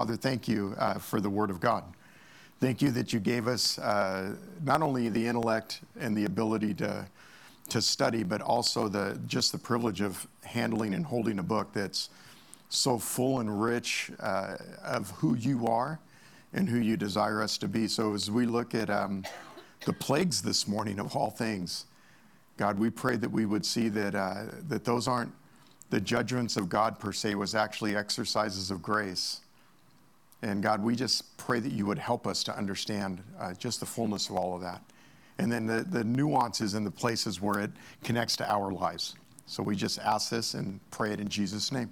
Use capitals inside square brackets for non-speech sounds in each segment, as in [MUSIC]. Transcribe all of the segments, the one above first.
Father, thank you uh, for the Word of God. Thank you that you gave us uh, not only the intellect and the ability to, to study, but also the, just the privilege of handling and holding a book that's so full and rich uh, of who you are and who you desire us to be. So as we look at um, the plagues this morning of all things, God, we pray that we would see that, uh, that those aren't the judgments of God per se, was actually exercises of grace. And God, we just pray that you would help us to understand uh, just the fullness of all of that. And then the, the nuances and the places where it connects to our lives. So we just ask this and pray it in Jesus' name.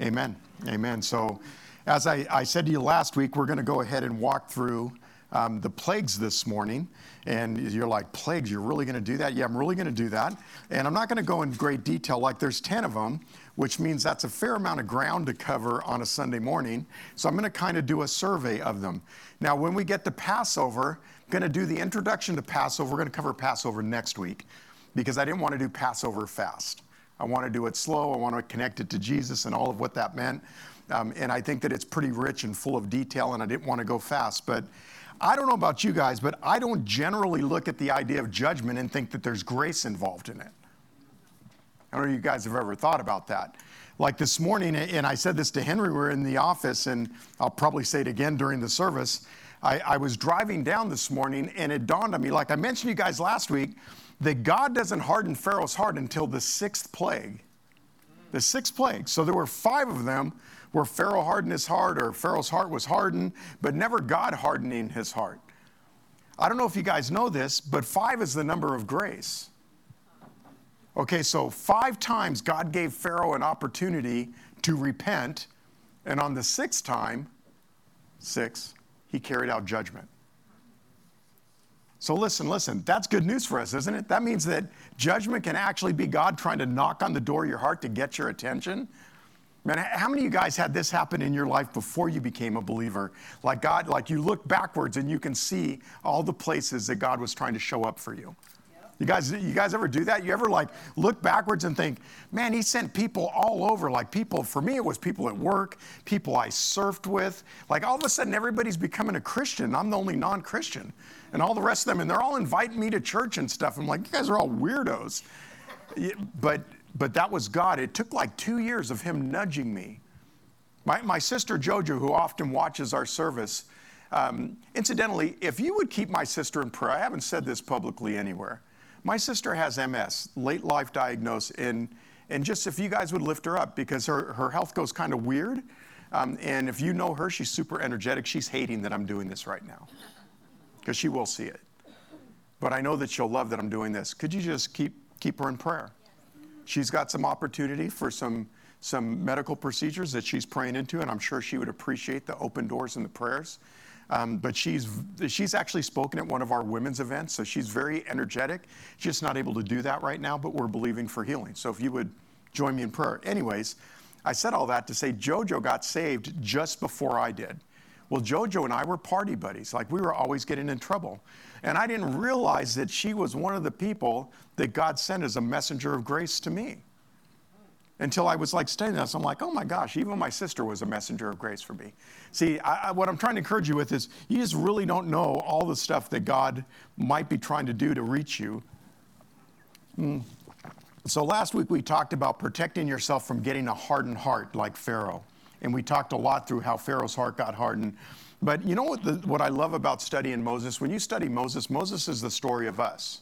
Amen. Amen. So, as I, I said to you last week, we're going to go ahead and walk through um, the plagues this morning. And you're like, plagues, you're really going to do that? Yeah, I'm really going to do that. And I'm not going to go in great detail, like there's 10 of them, which means that's a fair amount of ground to cover on a Sunday morning. So I'm going to kind of do a survey of them. Now, when we get to Passover, I'm going to do the introduction to Passover. We're going to cover Passover next week because I didn't want to do Passover fast. I want to do it slow. I want to connect it to Jesus and all of what that meant. Um, and I think that it's pretty rich and full of detail, and I didn't want to go fast. But I don't know about you guys, but I don't generally look at the idea of judgment and think that there's grace involved in it. I don't know if you guys have ever thought about that. Like this morning, and I said this to Henry, we are in the office, and I'll probably say it again during the service. I, I was driving down this morning, and it dawned on me, like I mentioned to you guys last week, that God doesn't harden Pharaoh's heart until the sixth plague. The sixth plague. So there were five of them where Pharaoh hardened his heart or Pharaoh's heart was hardened, but never God hardening his heart. I don't know if you guys know this, but five is the number of grace. Okay, so five times God gave Pharaoh an opportunity to repent, and on the sixth time, six, he carried out judgment. So listen, listen, that's good news for us, isn't it? That means that judgment can actually be God trying to knock on the door of your heart to get your attention. Man, how many of you guys had this happen in your life before you became a believer? Like God, like you look backwards and you can see all the places that God was trying to show up for you. You guys, you guys ever do that? You ever like look backwards and think, man, he sent people all over. Like people, for me, it was people at work, people I surfed with. Like all of a sudden, everybody's becoming a Christian. I'm the only non Christian. And all the rest of them, and they're all inviting me to church and stuff. I'm like, you guys are all weirdos. But but that was God. It took like two years of Him nudging me. My, my sister Jojo, who often watches our service, um, incidentally, if you would keep my sister in prayer, I haven't said this publicly anywhere. My sister has MS, late life diagnosis, and, and just if you guys would lift her up because her, her health goes kind of weird. Um, and if you know her, she's super energetic. She's hating that I'm doing this right now because she will see it. But I know that she'll love that I'm doing this. Could you just keep, keep her in prayer? She's got some opportunity for some, some medical procedures that she's praying into, and I'm sure she would appreciate the open doors and the prayers. Um, but she's, she's actually spoken at one of our women's events, so she's very energetic. She's just not able to do that right now, but we're believing for healing. So if you would join me in prayer. Anyways, I said all that to say JoJo got saved just before I did. Well, JoJo and I were party buddies. Like we were always getting in trouble. And I didn't realize that she was one of the people that God sent as a messenger of grace to me. Until I was like studying this, I'm like, oh my gosh, even my sister was a messenger of grace for me. See, I, I, what I'm trying to encourage you with is you just really don't know all the stuff that God might be trying to do to reach you. Mm. So last week we talked about protecting yourself from getting a hardened heart like Pharaoh. And we talked a lot through how Pharaoh's heart got hardened. But you know what, the, what I love about studying Moses? When you study Moses, Moses is the story of us.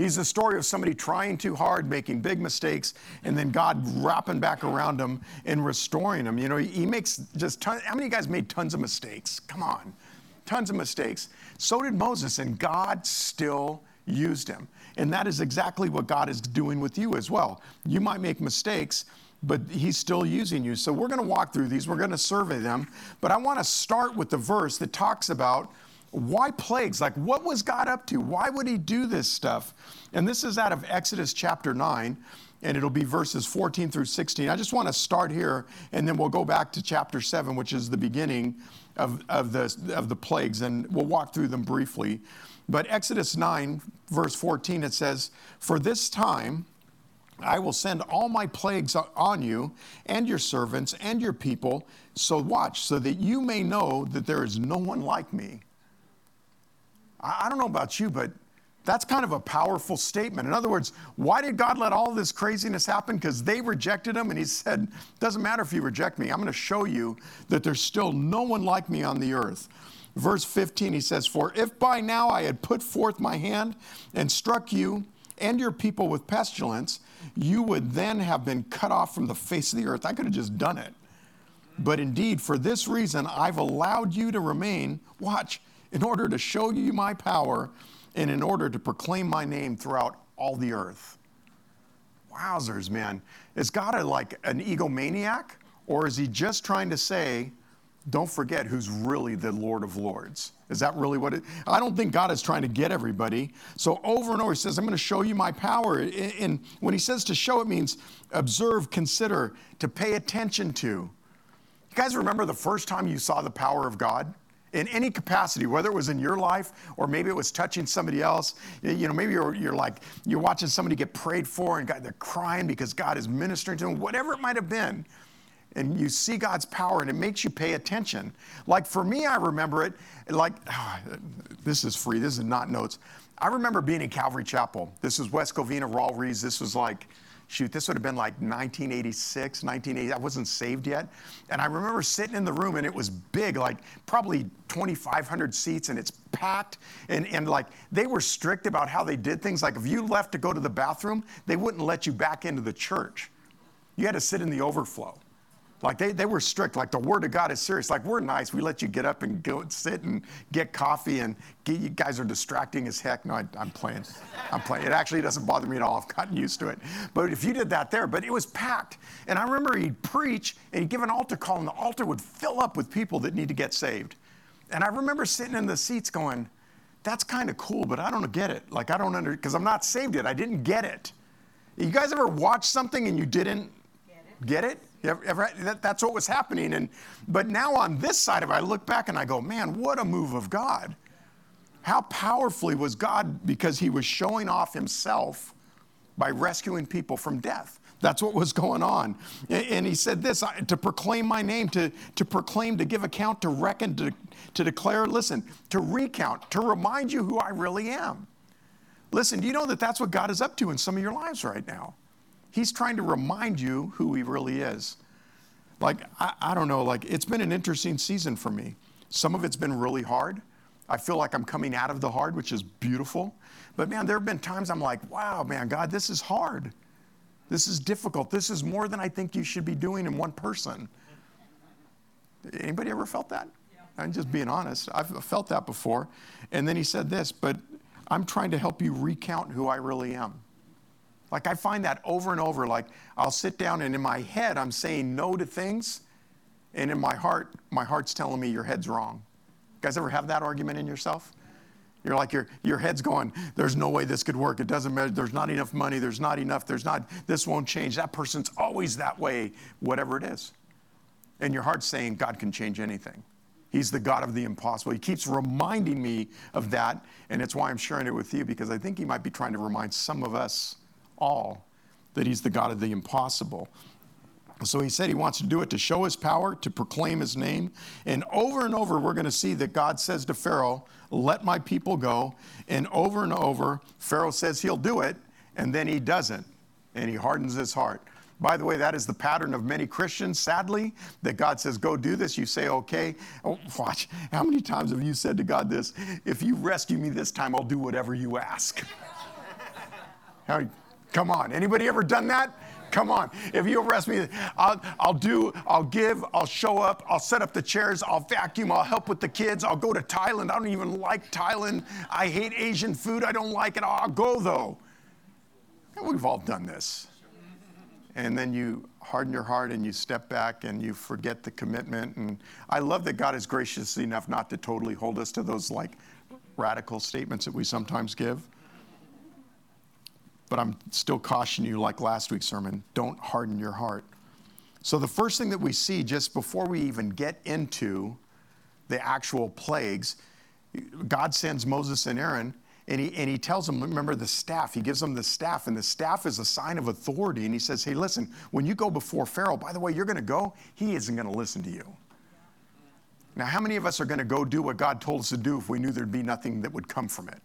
He's the story of somebody trying too hard, making big mistakes, and then God wrapping back around him and restoring him. You know, he, makes just how many of you guys made tons of mistakes? Come on, tons of mistakes. So did Moses, and God still used him. And that is exactly what God is doing with you as well. You might make mistakes, but he's still using you. So we're going to walk through these, we're going to survey them. But I want to start with the verse that talks about why plagues? Like, what was God up to? Why would he do this stuff? And this is out of Exodus chapter 9, and it'll be verses 14 through 16. I just want to start here, and then we'll go back to chapter 7, which is the beginning of, of, the, of the plagues, and we'll walk through them briefly. But Exodus 9, verse 14, it says, For this time, I will send all my plagues on you and your servants and your people. So watch, so that you may know that there is no one like me. I, don't know about you, but that's kind of a powerful statement. In other words, why did God let all this craziness happen? Because they rejected him, and he said, Doesn't matter if you reject me, I'm going to show you that there's still no one like me on the earth. Verse 15, he says, For if by now I had put forth my hand and struck you and your people with pestilence, you would then have been cut off from the face of the earth. I could have just done it. But indeed, for this reason, I've allowed you to remain, watch, in order to show you my power and in order to proclaim my name throughout all the earth. Wowzers, man. Is God a, like an egomaniac? Or is he just trying to say, don't forget who's really the Lord of Lords? Is that really what it? I don't think God is trying to get everybody. So over and over, he says, I'm going to show you my power. And when he says to show, it means observe, consider, to pay attention to. You guys remember the first time you saw the power of God? In any capacity, whether it was in your life or maybe it was touching somebody else. You know, maybe you're, you're like, you're watching somebody get prayed for and God, they're crying because God is ministering to them, whatever it might have been. And you see God's power and it makes you pay attention. Like for me, I remember it like, oh, [SIGHS] this is free, this is not notes. I remember being in Calvary Chapel. This was West Covina, Raul Ries. This was like, shoot, this would have been like 1986, 1980. I wasn't saved yet. And I remember sitting in the room and it was big, like probably 2,500 seats and it's packed. And, and like they were strict about how they did things. Like if you left to go to the bathroom, they wouldn't let you back into the church. You had to sit in the overflow. Like they, they were strict. Like the word of God is serious. Like we're nice. We let you get up and go and sit and get coffee and get, you guys are distracting as heck. No, I, am playing. I'm playing. It actually doesn't bother me at all. I've gotten used to it. But if you did that there, but it was packed. And I remember he'd preach and he'd give an altar call and the altar would fill up with people that need to get saved. And I remember sitting in the seats going, that's kind of cool, but I don't get it. Like I don't under, because I'm not saved yet. I didn't get it. You guys ever watch something and you didn't get it? Get it? Ever, ever, that, that's what was happening. And, but now on this side of it, I look back and I go, man, what a move of God. How powerfully was God because he was showing off himself by rescuing people from death. That's what was going on. And he said this to proclaim my name, to, to proclaim, to give account, to reckon, to, to declare, listen, to recount, to remind you who I really am. Listen, do you know that that's what God is up to in some of your lives right now? He's trying to remind you who he really is. Like, I, I, don't know, like, it's been an interesting season for me. Some of it's been really hard. I feel like I'm coming out of the hard, which is beautiful. But man, there have been times I'm like, wow, man, God, this is hard. This is difficult. This is more than I think you should be doing in one person. Anybody ever felt that? I'm just being honest. I've felt that before. And then he said this, but I'm trying to help you recount who I really am. Like I find that over and over. Like I'll sit down and in my head I'm saying no to things, and in my heart, my heart's telling me your head's wrong. You guys ever have that argument in yourself? You're like your your head's going, there's no way this could work. It doesn't matter. There's not enough money. There's not enough. There's not. This won't change. That person's always that way. Whatever it is, and your heart's saying God can change anything. He's the God of the impossible. He keeps reminding me of that, and it's why I'm sharing it with you because I think he might be trying to remind some of us all, that he's the God of the impossible. So he said he wants to do it to show his power, to proclaim his name. And over and over, we're going to see that God says to Pharaoh, Let my people go. And over and over, Pharaoh says he'll do it, and then he doesn't. And he hardens his heart. By the way, that is the pattern of many Christians, sadly, that God says, Go do this. You say, Okay. Oh, watch. How many times have you said to God this? If you rescue me this time, I'll do whatever you ask. [LAUGHS] How, Come on. Anybody ever done that? Come on. If you arrest me, I'll, I'll do, I'll give, I'll show up, I'll set up the chairs, I'll vacuum, I'll help with the kids, I'll go to Thailand. I don't even like Thailand. I hate Asian food. I don't like it. I'll go though. And we've all done this. And then you harden your heart and you step back and you forget the commitment. And I love that God is gracious enough not to totally hold us to those like radical statements that we sometimes give but I'm still cautioning you, like last week's sermon, don't harden your heart. So, the first thing that we see just before we even get into the actual plagues, God sends Moses and Aaron, And he, and he tells them, remember the staff, he gives them the staff, and the staff is a sign of authority. And he says, hey, listen, when you go before Pharaoh, by the way, you're going to go, he isn't going to listen to you. Now, how many of us are going to go do what God told us to do if we knew there'd be nothing that would come from it?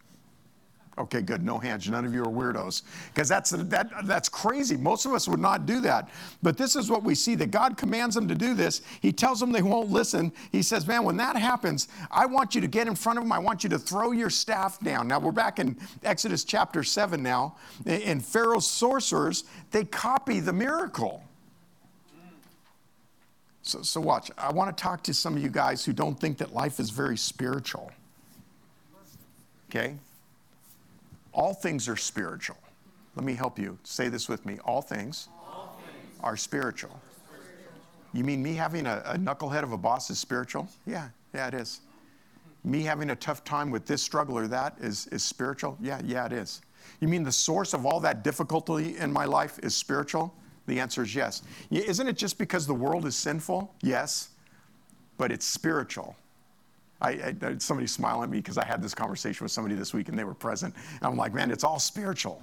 Okay, good. No hands. None of you are weirdos. Because that's, that, that's crazy. Most of us would not do that. But this is what we see that God commands them to do this. He tells them they won't listen. He says, Man, when that happens, I want you to get in front of them. I want you to throw your staff down. Now, we're back in Exodus chapter 7 now. And Pharaoh's sorcerers, they copy the miracle. So, so watch. I want to talk to some of you guys who don't think that life is very spiritual. Okay? All things are spiritual. Let me help you. Say this with me. All things, All things are, spiritual. are spiritual. You mean me having a, a knucklehead of a boss is spiritual? Yeah, yeah, it is. Me having a tough time with this struggle or that is, is spiritual? Yeah, yeah, it is. You mean the source of all that difficulty in my life is spiritual? The answer is yes. Isn't it just because the world is sinful? Yes, but it's spiritual. I, I, somebody smiled at me because I had this conversation with somebody this week and they were present. And I'm like, man, it's all spiritual.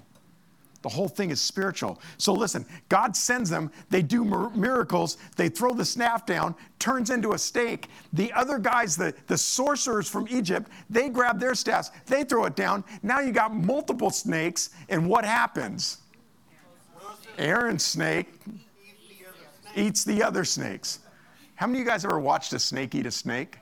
The whole thing is spiritual. So listen, God sends them, they do miracles, they throw the staff down, turns into a stake. The other guys, the, the sorcerers from Egypt, they grab their staffs, they throw it down. Now you got multiple snakes, and what happens? Aaron's snake eats the other snakes. How many of you guys ever watched a snake eat a snake?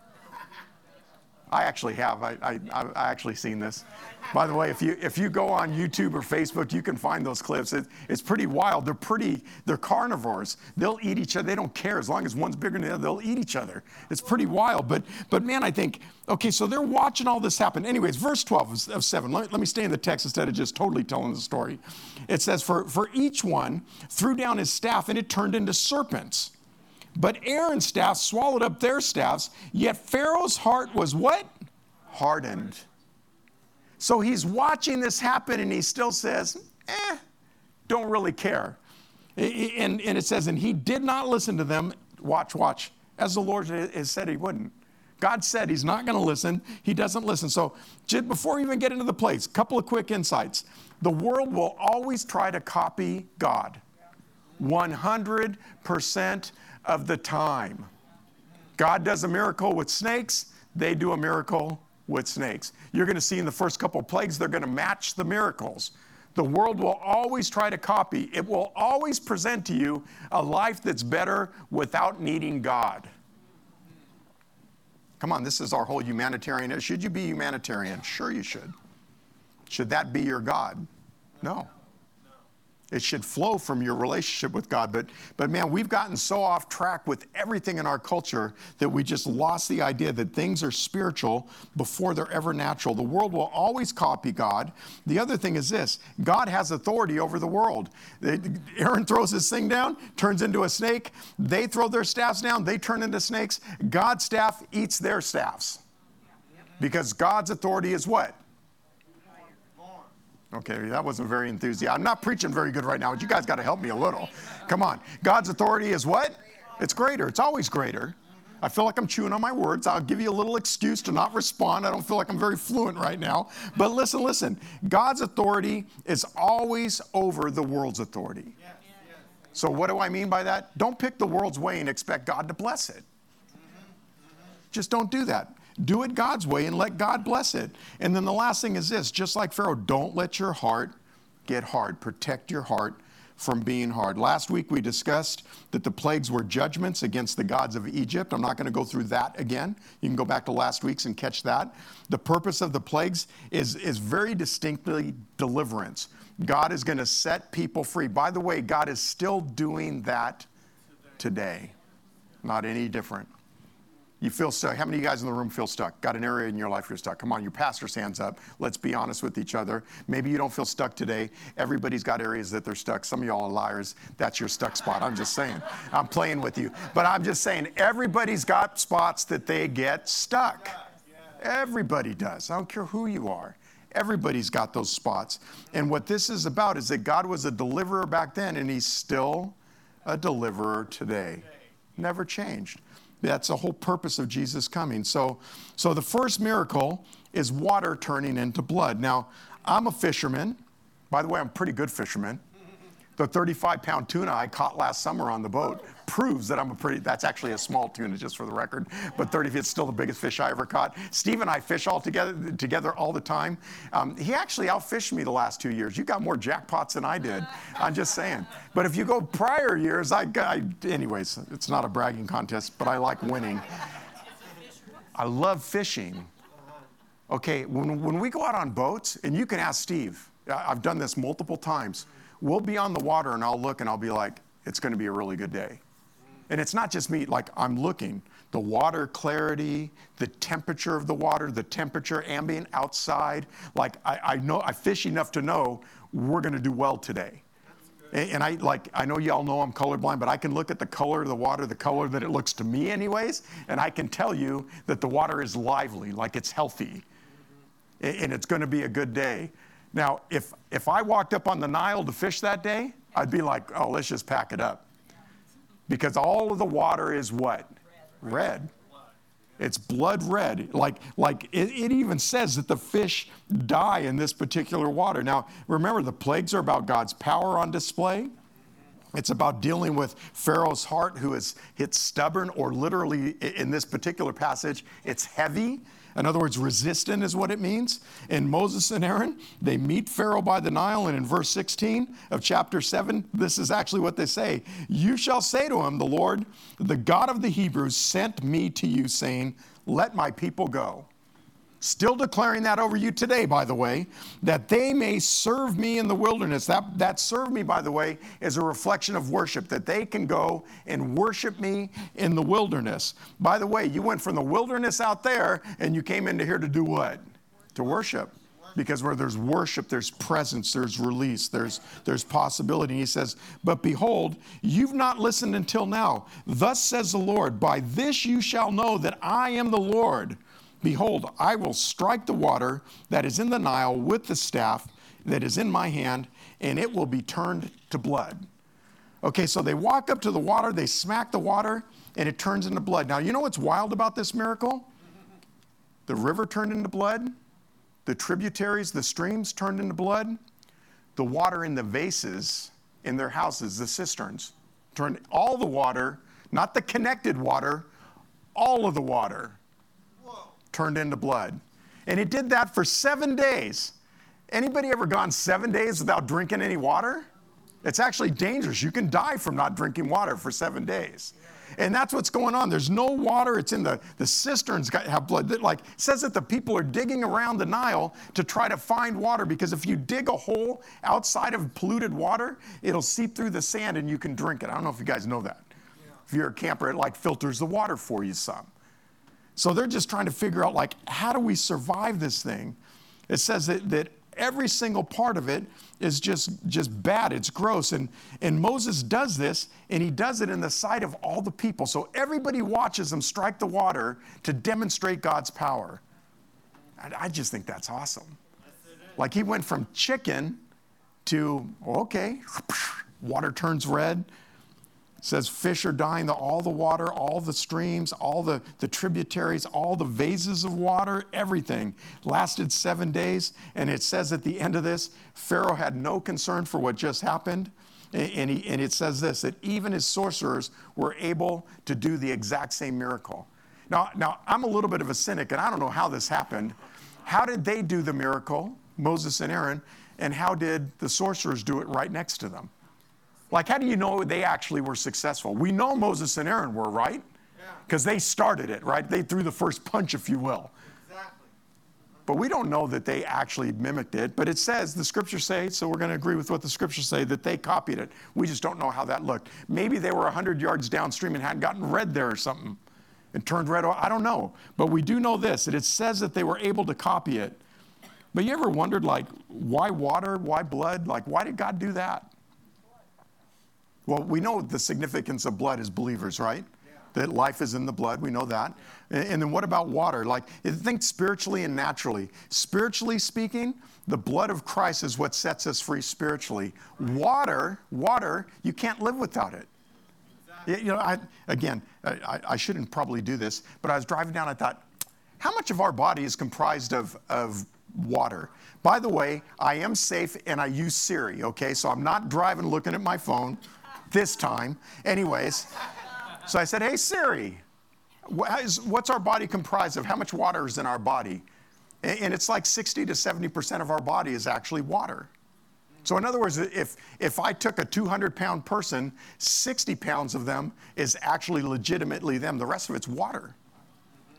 I actually have. I, I, I actually seen this. By the way, if you if you go on YouTube or Facebook, you can find those clips. It, it's pretty wild. They're pretty. They're carnivores. They'll eat each other. They don't care as long as one's bigger than the other. They'll eat each other. It's pretty wild. But but man, I think okay. So they're watching all this happen. Anyways, verse 12 of, seven. Let, let me stay in the text instead of just totally telling the story. It says, "For for each one threw down his staff, and it turned into serpents." But Aaron's staff swallowed up their staffs, yet Pharaoh's heart was what? Hardened. So he's watching this happen and he still says, eh, don't really care. And, and it says, and he did not listen to them. Watch, watch, as the Lord has said he wouldn't. God said he's not going to listen. He doesn't listen. So, before we even get into the place, a couple of quick insights. The world will always try to copy God 100% of the time. God does a miracle with snakes, they do a miracle with snakes. You're going to see in the first couple plagues, they're going to match the miracles. The world will always try to copy, it will always present to you a life that's better without needing God. Come on, this is our whole humanitarian. Should you be humanitarian? Sure, you should. Should that be your God? No. It should flow from your relationship with God. But, but man, we've gotten so off track with everything in our culture that we just lost the idea that things are spiritual before they're ever natural. The world will always copy God. The other thing is this God has authority over the world. Aaron throws his thing down, turns into a snake. They throw their staffs down, they turn into snakes. God's staff eats their staffs. Because God's authority is what? Okay, that wasn't very enthusiastic. I'm not preaching very good right now, but you guys got to help me a little. Come on. God's authority is what? It's greater. It's always greater. I feel like I'm chewing on my words. I'll give you a little excuse to not respond. I don't feel like I'm very fluent right now. But listen, listen. God's authority is always over the world's authority. So, what do I mean by that? Don't pick the world's way and expect God to bless it. Just don't do that. Do it God's way and let God bless it. And then the last thing is this just like Pharaoh, don't let your heart get hard. Protect your heart from being hard. Last week we discussed that the plagues were judgments against the gods of Egypt. I'm not going to go through that again. You can go back to last week's and catch that. The purpose of the plagues is, is very distinctly deliverance. God is going to set people free. By the way, God is still doing that today, not any different. You feel stuck. How many of you guys in the room feel stuck? Got an area in your life you're stuck? Come on, your pastor's hands up. Let's be honest with each other. Maybe you don't feel stuck today. Everybody's got areas that they're stuck. Some of y'all are liars. That's your stuck spot. I'm just saying. I'm playing with you. But I'm just saying, everybody's got spots that they get stuck. Everybody does. I don't care who you are. Everybody's got those spots. And what this is about is that God was a deliverer back then, and He's still a deliverer today. Never changed. That's the whole purpose of Jesus coming. So, so the first miracle is water turning into blood. Now, I'm a fisherman. By the way, I'm a pretty good fisherman. The 35 pound tuna I caught last summer on the boat proves that I'm a pretty, that's actually a small tuna, just for the record, but 30 feet is still the biggest fish I ever caught. Steve and I fish all together, together all the time. Um, he actually outfished me the last two years. You got more jackpots than I did. I'm just saying. But if you go prior years, I, I anyways, it's not a bragging contest, but I like winning. I love fishing. Okay, when, when we go out on boats, and you can ask Steve, I've done this multiple times. We'll be on the water and I'll look and I'll be like, it's going to be a really good day. And it's not just me, like I'm looking. The water clarity, the temperature of the water, the temperature ambient outside. Like I, I know, I fish enough to know we're going to do well today. And, I like, I know y'all know I'm colorblind, but I can look at the color of the water, the color that it looks to me, anyways, and I can tell you that the water is lively, like it's healthy, and it's going to be a good day. Now, if if I walked up on the Nile to fish that day, I'd be like, oh, let's just pack it up because all of the water is what? Red. It's blood red. Like, like it, it, even says that the fish die in this particular water. Now, remember, the plagues are about God's power on display. It's about dealing with Pharaoh's heart, who is it's stubborn, or literally in this particular passage, it's heavy. In other words, resistant is what it means. And Moses and Aaron, they meet Pharaoh by the Nile, and in verse 16 of chapter 7, this is actually what they say You shall say to him, The Lord, the God of the Hebrews, sent me to you, saying, Let my people go. Still declaring that over you today, by the way, that they may serve me in the wilderness. That, that serve me, by the way, is a reflection of worship, that they can go and worship me in the wilderness. By the way, you went from the wilderness out there and you came into here to do what? To worship. Because where there's worship, there's presence, there's release, there's, there's possibility. And he says, But behold, you've not listened until now. Thus says the Lord, By this you shall know that I am the Lord Behold, I will strike the water that is in the Nile with the staff that is in my hand, and it will be turned to blood. Okay, so they walk up to the water, they smack the water, and it turns into blood. Now, you know what's wild about this miracle? The river turned into blood, the tributaries, the streams turned into blood, the water in the vases in their houses, the cisterns, turned all the water, not the connected water, all of the water turned into blood. And it did that for seven days. Anybody ever gone seven days without drinking any water? It's actually dangerous. You can die from not drinking water for seven days. And that's what's going on. There's no water. It's in the, the cisterns got, have blood. That, like says that the people are digging around the Nile to try to find water because if you dig a hole outside of polluted water, it'll seep through the sand and you can drink it. I don't know if you guys know that. If you're a camper, it like filters the water for you some. So they're just trying to figure out, like, how do we survive this thing? It says that, that every single part of it is just, just bad. It's gross. And, and Moses does this, and he does it in the sight of all the people. So everybody watches him strike the water to demonstrate God's power. I, I just think that's awesome. Like he went from chicken to, okay, [LAUGHS] water turns red, says fish are dying, the, all the water, all the streams, all the, the tributaries, all the vases of water, everything lasted seven days. And it says at the end of this, Pharaoh had no concern for what just happened. And, he, and it says this that even his sorcerers were able to do the exact same miracle. Now, now, I'm a little bit of a cynic, and I don't know how this happened. How did they do the miracle, Moses and Aaron, and how did the sorcerers do it right next to them? Like, how do you know they actually were successful? We know Moses and Aaron were, right? Because yeah. they started it, right? They threw the first punch, if you will. Exactly. But we don't know that they actually mimicked it. But it says, the scriptures say, so we're going to agree with what the scriptures say, that they copied it. We just don't know how that looked. Maybe they were 100 yards downstream and hadn't gotten red there or something and turned red. I don't know. But we do know this that it says that they were able to copy it. But you ever wondered, like, why water? Why blood? Like, why did God do that? Well, we know the significance of blood as believers, right? Yeah. That life is in the blood, we know that. And, and then what about water? Like, think spiritually and naturally. Spiritually speaking, the blood of Christ is what sets us free spiritually. Water, water, you can't live without it. You know, I, again, I, I shouldn't probably do this, but I was driving down, I thought, how much of our body is comprised of, of water? By the way, I am safe and I use Siri, okay? So I'm not driving looking at my phone this time. Anyways, so I said, hey, Siri, what's our body comprised of? How much water is in our body? And it's like 60 to 70% of our body is actually water. So, in other words, if, if I took a 200 pound person, 60 pounds of them is actually legitimately them. The rest of it's water.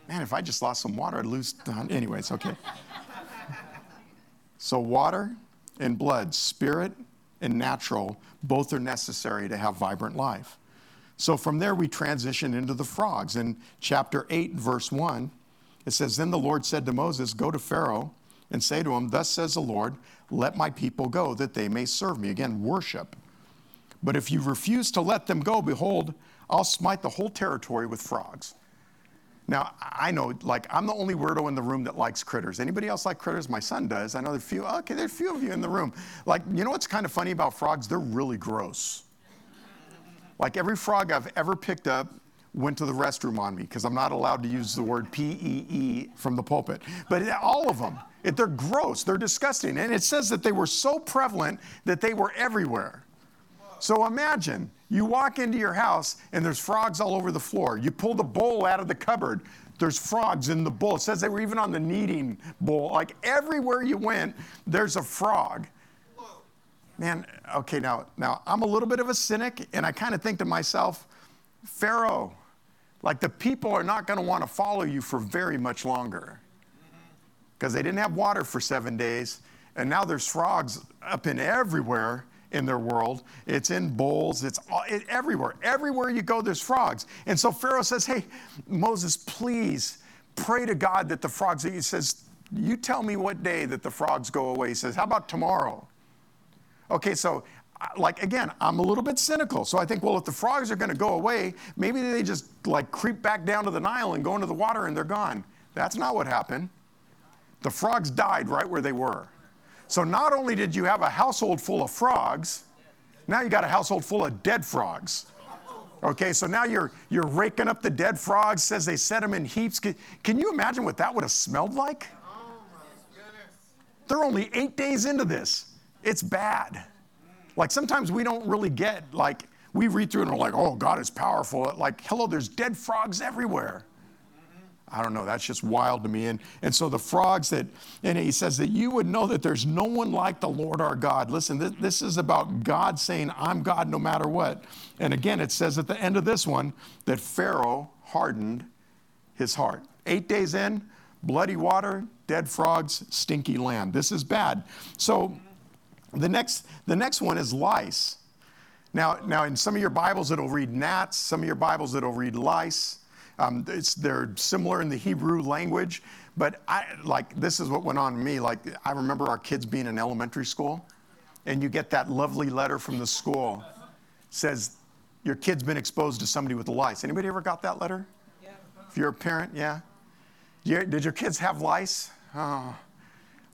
Man, if I just lost some water, I'd lose. Anyways, okay. so, water and blood, spirit and natural, both are necessary to have vibrant life. So, from there, we transition into the frogs. In chapter 8, verse 1, it says, Then the Lord said to Moses, Go to Pharaoh and say to him, Thus says the Lord, let my people go that they may serve me. Again, worship. But if you refuse to let them go, behold, I'll smite the whole territory with frogs. Now, I know, like, I'm the only weirdo in the room that likes critters. Anybody else like critters? My son does. I know there's a few, okay, there's a few of you in the room. Like, you know what's kind of funny about frogs? They're really gross. Like, every frog I've ever picked up went to the restroom on me because I'm not allowed to use the word P E E from the pulpit. But all of them, it, they're gross, they're disgusting. And it says that they were so prevalent that they were everywhere. So imagine you walk into your house and there's frogs all over the floor. You pull the bowl out of the cupboard, there's frogs in the bowl. It says they were even on the kneading bowl. Like everywhere you went, there's a frog. Man, okay, now, now I'm a little bit of a cynic, and I kind of think to myself, Pharaoh, like the people are not going to want to follow you for very much longer mm-hmm. because they didn't have water for seven days. And now there's frogs up in everywhere in their world. It's in bowls, it's everywhere. Everywhere you go, there's frogs. And so Pharaoh says, Hey, Moses, please pray to God that the frogs, he says, You tell me what day that the frogs go away. He says, How about tomorrow? Okay, so uh, like again, I'm a little bit cynical. So I think, well, if the frogs are going to go away, maybe they just like creep back down to the Nile and go into the water and they're gone. That's not what happened. The frogs died right where they were. So not only did you have a household full of frogs, now you got a household full of dead frogs. Okay, so now you're you're raking up the dead frogs. Says they set them in heaps. Can, can you imagine what that would have smelled like? They're only eight days into this. It's bad. Like sometimes we don't really get, like, we read through and we're like, oh, God is powerful. Like, hello, there's dead frogs everywhere. I don't know, that's just wild to me. And, and so the frogs that, and he says that you would know that there's no one like the Lord our God. Listen, this, this is about God saying, I'm God no matter what. And again, it says at the end of this one that Pharaoh hardened his heart. Eight days in, bloody water, dead frogs, stinky land. This is bad. So the next, the next one is lice. Now, now, in some of your Bibles, it'll read gnats. Some of your Bibles, it'll read lice. Um, they're similar in the Hebrew language, but I like this is what went on to me. Like I remember our kids being in elementary school, and you get that lovely letter from the school, says your kid's been exposed to somebody with lice. Anybody ever got that letter? Yeah. If you're a parent, yeah. Did your kids have lice? Oh.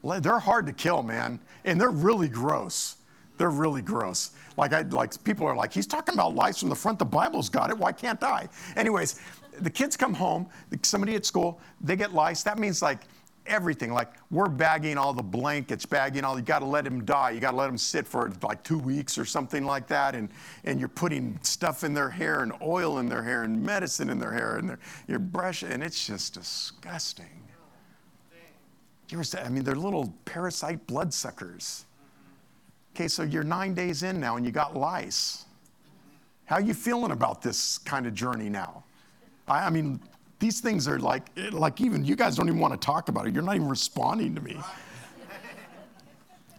They're hard to kill, man, and they're really gross. They're really gross. Like I like people are like, he's talking about lice from the front. The Bible's got it. Why can't I? Anyways, the kids come home. Somebody at school, they get lice. That means like everything. Like we're bagging all the blankets, bagging all. You got to let them die. You got to let them sit for like two weeks or something like that. And and you're putting stuff in their hair and oil in their hair and medicine in their hair and their, your brush, and it's just disgusting. I mean, they're little parasite bloodsuckers. Mm-hmm. Okay, so you're nine days in now and you got lice. How are you feeling about this kind of journey now? I, I mean, these things are like, like even you guys don't even want to talk about it. You're not even responding to me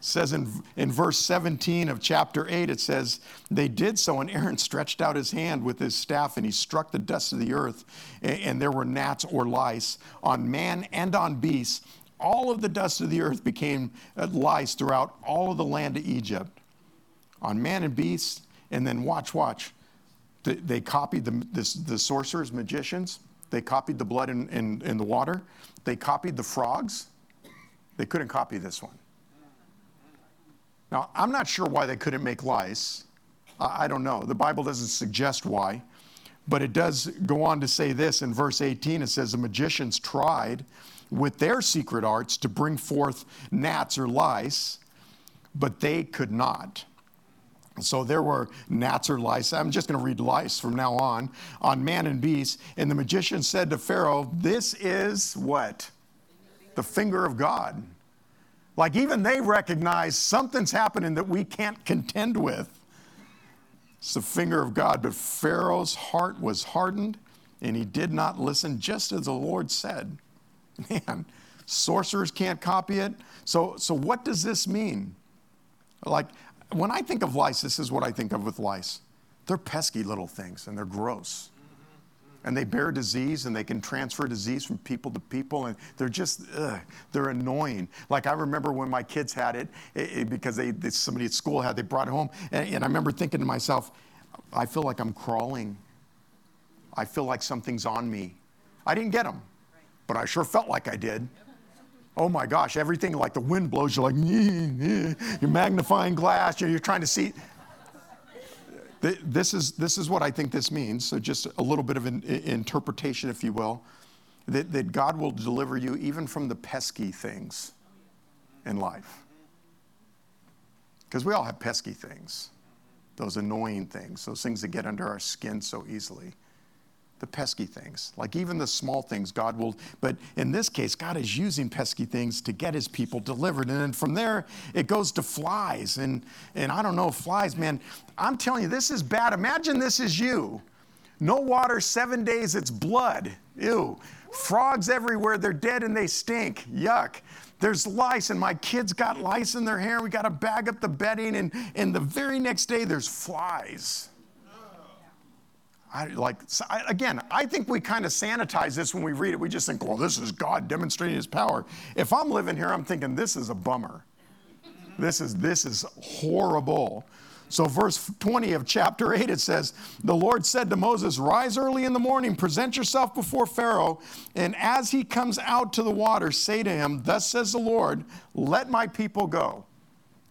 says in, in verse 17 of chapter 8, it says, They did so, and Aaron stretched out his hand with his staff, and he struck the dust of the earth, and, and there were gnats or lice on man and on beast, all of the dust of the earth became uh, lice throughout all of the land of Egypt on man and beast. And then watch, watch. They, copied the, this, the sorcerers, magicians. They copied the blood in, in, in the water. They copied the frogs. They couldn't copy this one. Now, I'm not sure why they couldn't make lice. I don't know. The Bible doesn't suggest why. But it does go on to say this in verse 18 it says, The magicians tried with their secret arts to bring forth gnats or lice, but they could not. So there were gnats or lice. I'm just going to read lice from now on, on man and beast. And the magician said to Pharaoh, This is what? The finger of God. Like even they recognize something's happening that we can't contend with. It's the finger of God. But Pharaoh's heart was hardened and he did not listen, just as the Lord said. Man, sorcerers can't copy it. So, so what does this mean? Like, when I think of lice, this is what I think of with lice. They're pesky little things and they're gross. And they bear disease and they can transfer disease from people to people. And they're just, ugh, they're annoying. Like I remember when my kids had it, it, it because they, they, somebody at school had, they brought it home. And, and I remember thinking to myself, I feel like I'm crawling. I feel like something's on me. I didn't get them, but I sure felt like I did oh my gosh, everything like the wind blows, you're like, you're magnifying glass, you're trying to see. This is, this is what I think this means. So, just a little bit of an interpretation, if you will, that, that God will deliver you even from the pesky things in life. Because we all have pesky things, those annoying things, those things that get under our skin so easily the pesky things. Like even the small things, God will, but in this case, God is using pesky things to get his people delivered. And then from there, it goes to flies. And, and I don't know, flies, man, I'm telling you, this is bad. Imagine this is you. No water, seven days, it's blood. Ew. Frogs everywhere, they're dead and they stink. Yuck. There's lice, and my kids got lice in their hair. We got to bag up the bedding, and, and the very next day, there's flies. I, like I, again, I think we kind of sanitize this when we read it. We just think, well, this is God demonstrating His power. If I'm living here, I'm thinking this is a bummer. This is this is horrible. So, verse 20 of chapter 8, it says, The Lord said to Moses, Rise early in the morning, present yourself before Pharaoh, and as he comes out to the water, say to him, Thus says the Lord, let my people go.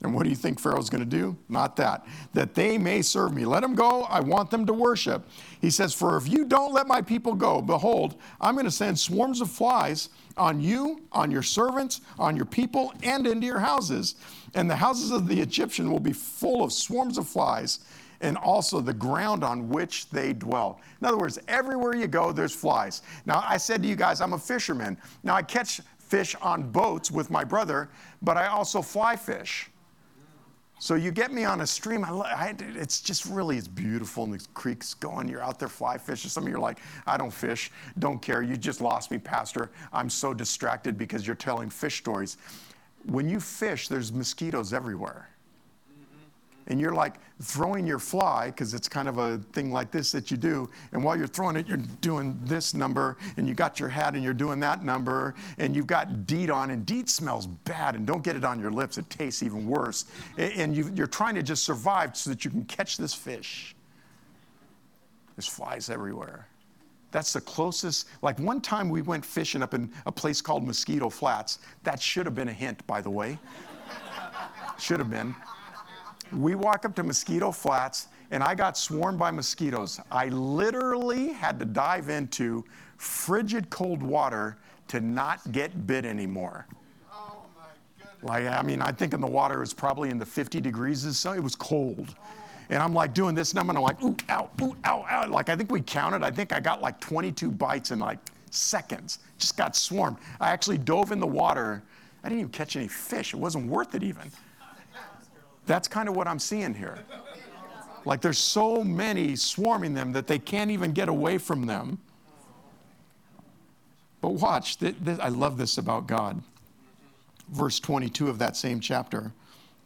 And what do you think Pharaoh's going to do? Not that. That they may serve me. Let them go. I want them to worship. He says, For if you don't let my people go, behold, I'm going to send swarms of flies on you, on your servants, on your people, and into your houses. And the houses of the Egyptian will be full of swarms of flies, and also the ground on which they dwell. In other words, everywhere you go, there's flies. Now, I said to you guys, I'm a fisherman. Now, I catch fish on boats with my brother, but I also fly fish. So you get me on a stream. I, I, it's just really, it's beautiful, and the creek's going. You're out there fly fishing. Some of you are like, I don't fish, don't care. You just lost me, Pastor. I'm so distracted because you're telling fish stories. When you fish, there's mosquitoes everywhere and you're like throwing your fly because it's kind of a thing like this that you do and while you're throwing it you're doing this number and you got your hat and you're doing that number and you've got DEET on and DEET smells bad and don't get it on your lips it tastes even worse and you, you're trying to just survive so that you can catch this fish there's flies everywhere that's the closest. Like one time we went fishing up in a place called Mosquito Flats. That should have been a hint, by the way. [LAUGHS] should have been. We walk up to Mosquito Flats, and I got swarmed by mosquitoes. I literally had to dive into frigid cold water to not get bit anymore. Like, I mean, I think in the water it was probably in the 50 degrees, or so it was cold. And I'm like doing this, and I'm like, ooh, ow, ooh, ow, ow. Like, I think we counted, I think I got like 22 bites in like seconds. Just got swarmed. I actually dove in the water. I didn't even catch any fish. It wasn't worth it even. That's kind of what I'm seeing here. Like there's so many swarming them that they can't even get away from them. But watch, th- th- I love this about God. Verse 22 of that same chapter.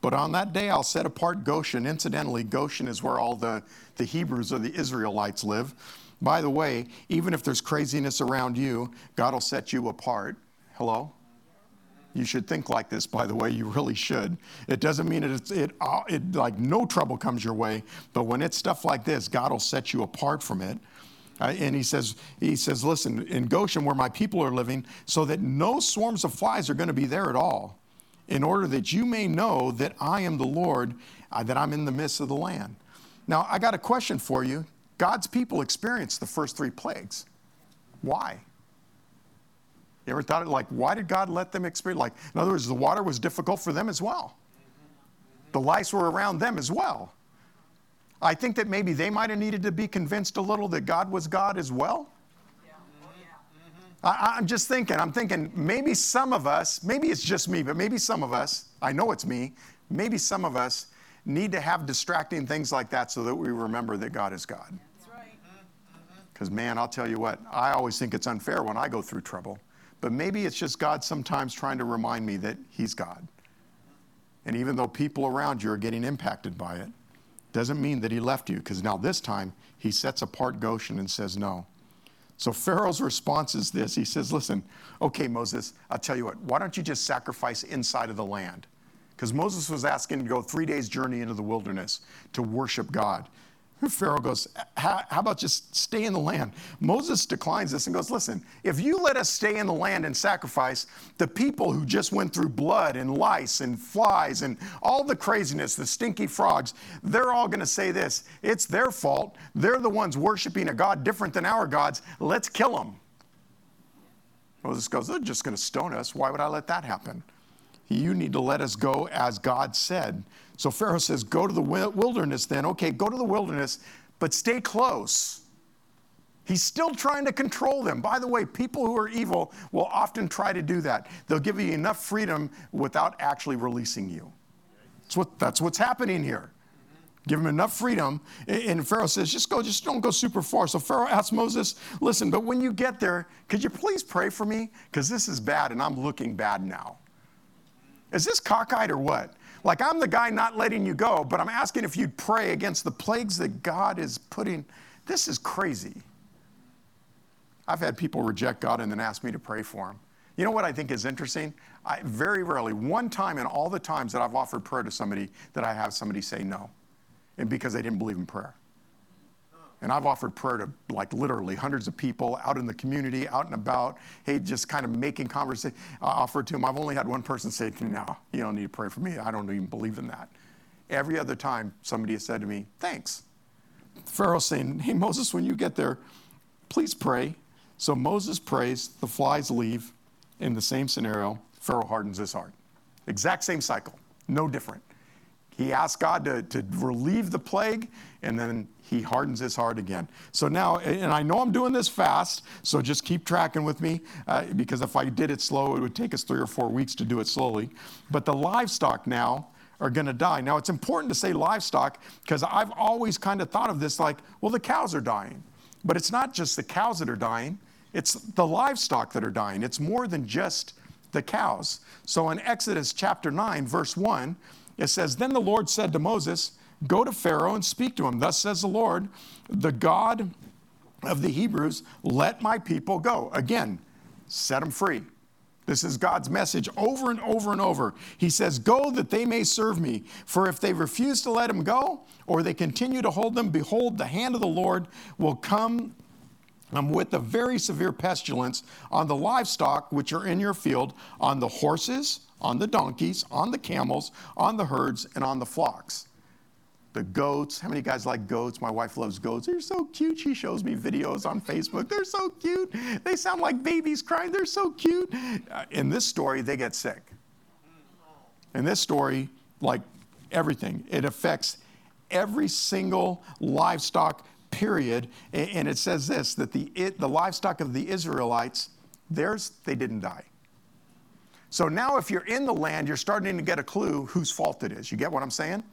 But on that day I'll set apart Goshen. Incidentally, Goshen is where all the, the Hebrews or the Israelites live. By the way, even if there's craziness around you, God will set you apart. Hello? You should think like this, by the way. You really should. It doesn't mean it, it, uh, it, like no trouble comes your way, but when it's stuff like this, God will set you apart from it. Uh, and he says, he says, listen, in Goshen, where my people are living, so that no swarms of flies are going to be there at all, in order that you may know that I am the Lord, uh, that I'm in the midst of the land. Now, I got a question for you. God's people experienced the first three plagues. Why? You ever thought, like, why did God let them experience? Like, in other words, the water was difficult for them as well. The lice were around them as well. I think that maybe they might have needed to be convinced a little that God was God as well. I, am just thinking, I'm thinking maybe some of us, maybe it's just me, but maybe some of us, I know it's me, maybe some of us need to have distracting things like that so that we remember that God is God. Because, man, I'll tell you what, I always think it's unfair when I go through trouble. But maybe it's just God sometimes trying to remind me that He's God. And even though people around you are getting impacted by it, doesn't mean that He left you, because now this time He sets apart Goshen and says, No. So Pharaoh's response is this He says, Listen, okay, Moses, I'll tell you what, why don't you just sacrifice inside of the land? Because Moses was asking to go three days' journey into the wilderness to worship God. [LAUGHS] Pharaoh goes, how, about just stay in the land? Moses declines this and goes, Listen, if you let us stay in the land and sacrifice, the people who just went through blood and lice and flies and all the craziness, the stinky frogs, they're all going to say this it's their fault. They're the ones worshiping a God different than our gods. Let's kill them. Moses goes, They're just going to stone us. Why would I let that happen? You need to let us go as God said. So Pharaoh says, Go to the wilderness then. Okay, go to the wilderness, but stay close. He's still trying to control them. By the way, people who are evil will often try to do that. They'll give you enough freedom without actually releasing you. That's, what, that's what's happening here. Give him enough freedom. And Pharaoh says, just go, just don't go super far. So Pharaoh asks Moses, listen, but when you get there, could you please pray for me? Because this is bad and I'm looking bad now. Is this cockeyed or what? Like, I'm the guy not letting you go, but I'm asking if you'd pray against the plagues that God is putting. This is crazy. I've had people reject God and then ask me to pray for them. You know what I think is interesting? I, very rarely, one time in all the times that I've offered prayer to somebody, that I have somebody say no, and because they didn't believe in prayer. And I've offered prayer to like literally hundreds of people out in the community, out and about. Hey, just kind of making conversation. I uh, offered to them. I've only had one person say "No, you don't need to pray for me. I don't even believe in that." Every other time, somebody has said to me, "Thanks." Pharaoh's saying, "Hey Moses, when you get there, please pray." So Moses prays. The flies leave. In the same scenario, Pharaoh hardens his heart. Exact same cycle, no different. He asks God to, to relieve the plague, and then he hardens his heart again. So now, and I know I'm doing this fast, so just keep tracking with me, uh, because if I did it slow, it would take us three or four weeks to do it slowly. But the livestock now are going to die. Now, it's important to say livestock because I've always kind of thought of this like, well, the cows are dying. But it's not just the cows that are dying, it's the livestock that are dying. It's more than just the cows. So in Exodus chapter 9, verse 1, it says, Then the Lord said to Moses, Go to Pharaoh and speak to him. Thus says the Lord, the God of the Hebrews, let my people go. Again, set them free. This is God's message over and over and over. He says, Go that they may serve me. For if they refuse to let him go, or they continue to hold them, behold, the hand of the Lord will come um, with a very severe pestilence on the livestock which are in your field, on the horses, on the donkeys, on the camels, on the herds, and on the flocks. The goats, how many guys like goats? My wife loves goats. They're so cute. She shows me videos on Facebook. They're so cute. They sound like babies crying. They're so cute. Uh, in this story, they get sick. In this story, like everything, it affects every single livestock period. And it says this that the, it, the livestock of the Israelites, theirs, they didn't die. So now, if you're in the land, you're starting to get a clue whose fault it is. You get what I'm saying?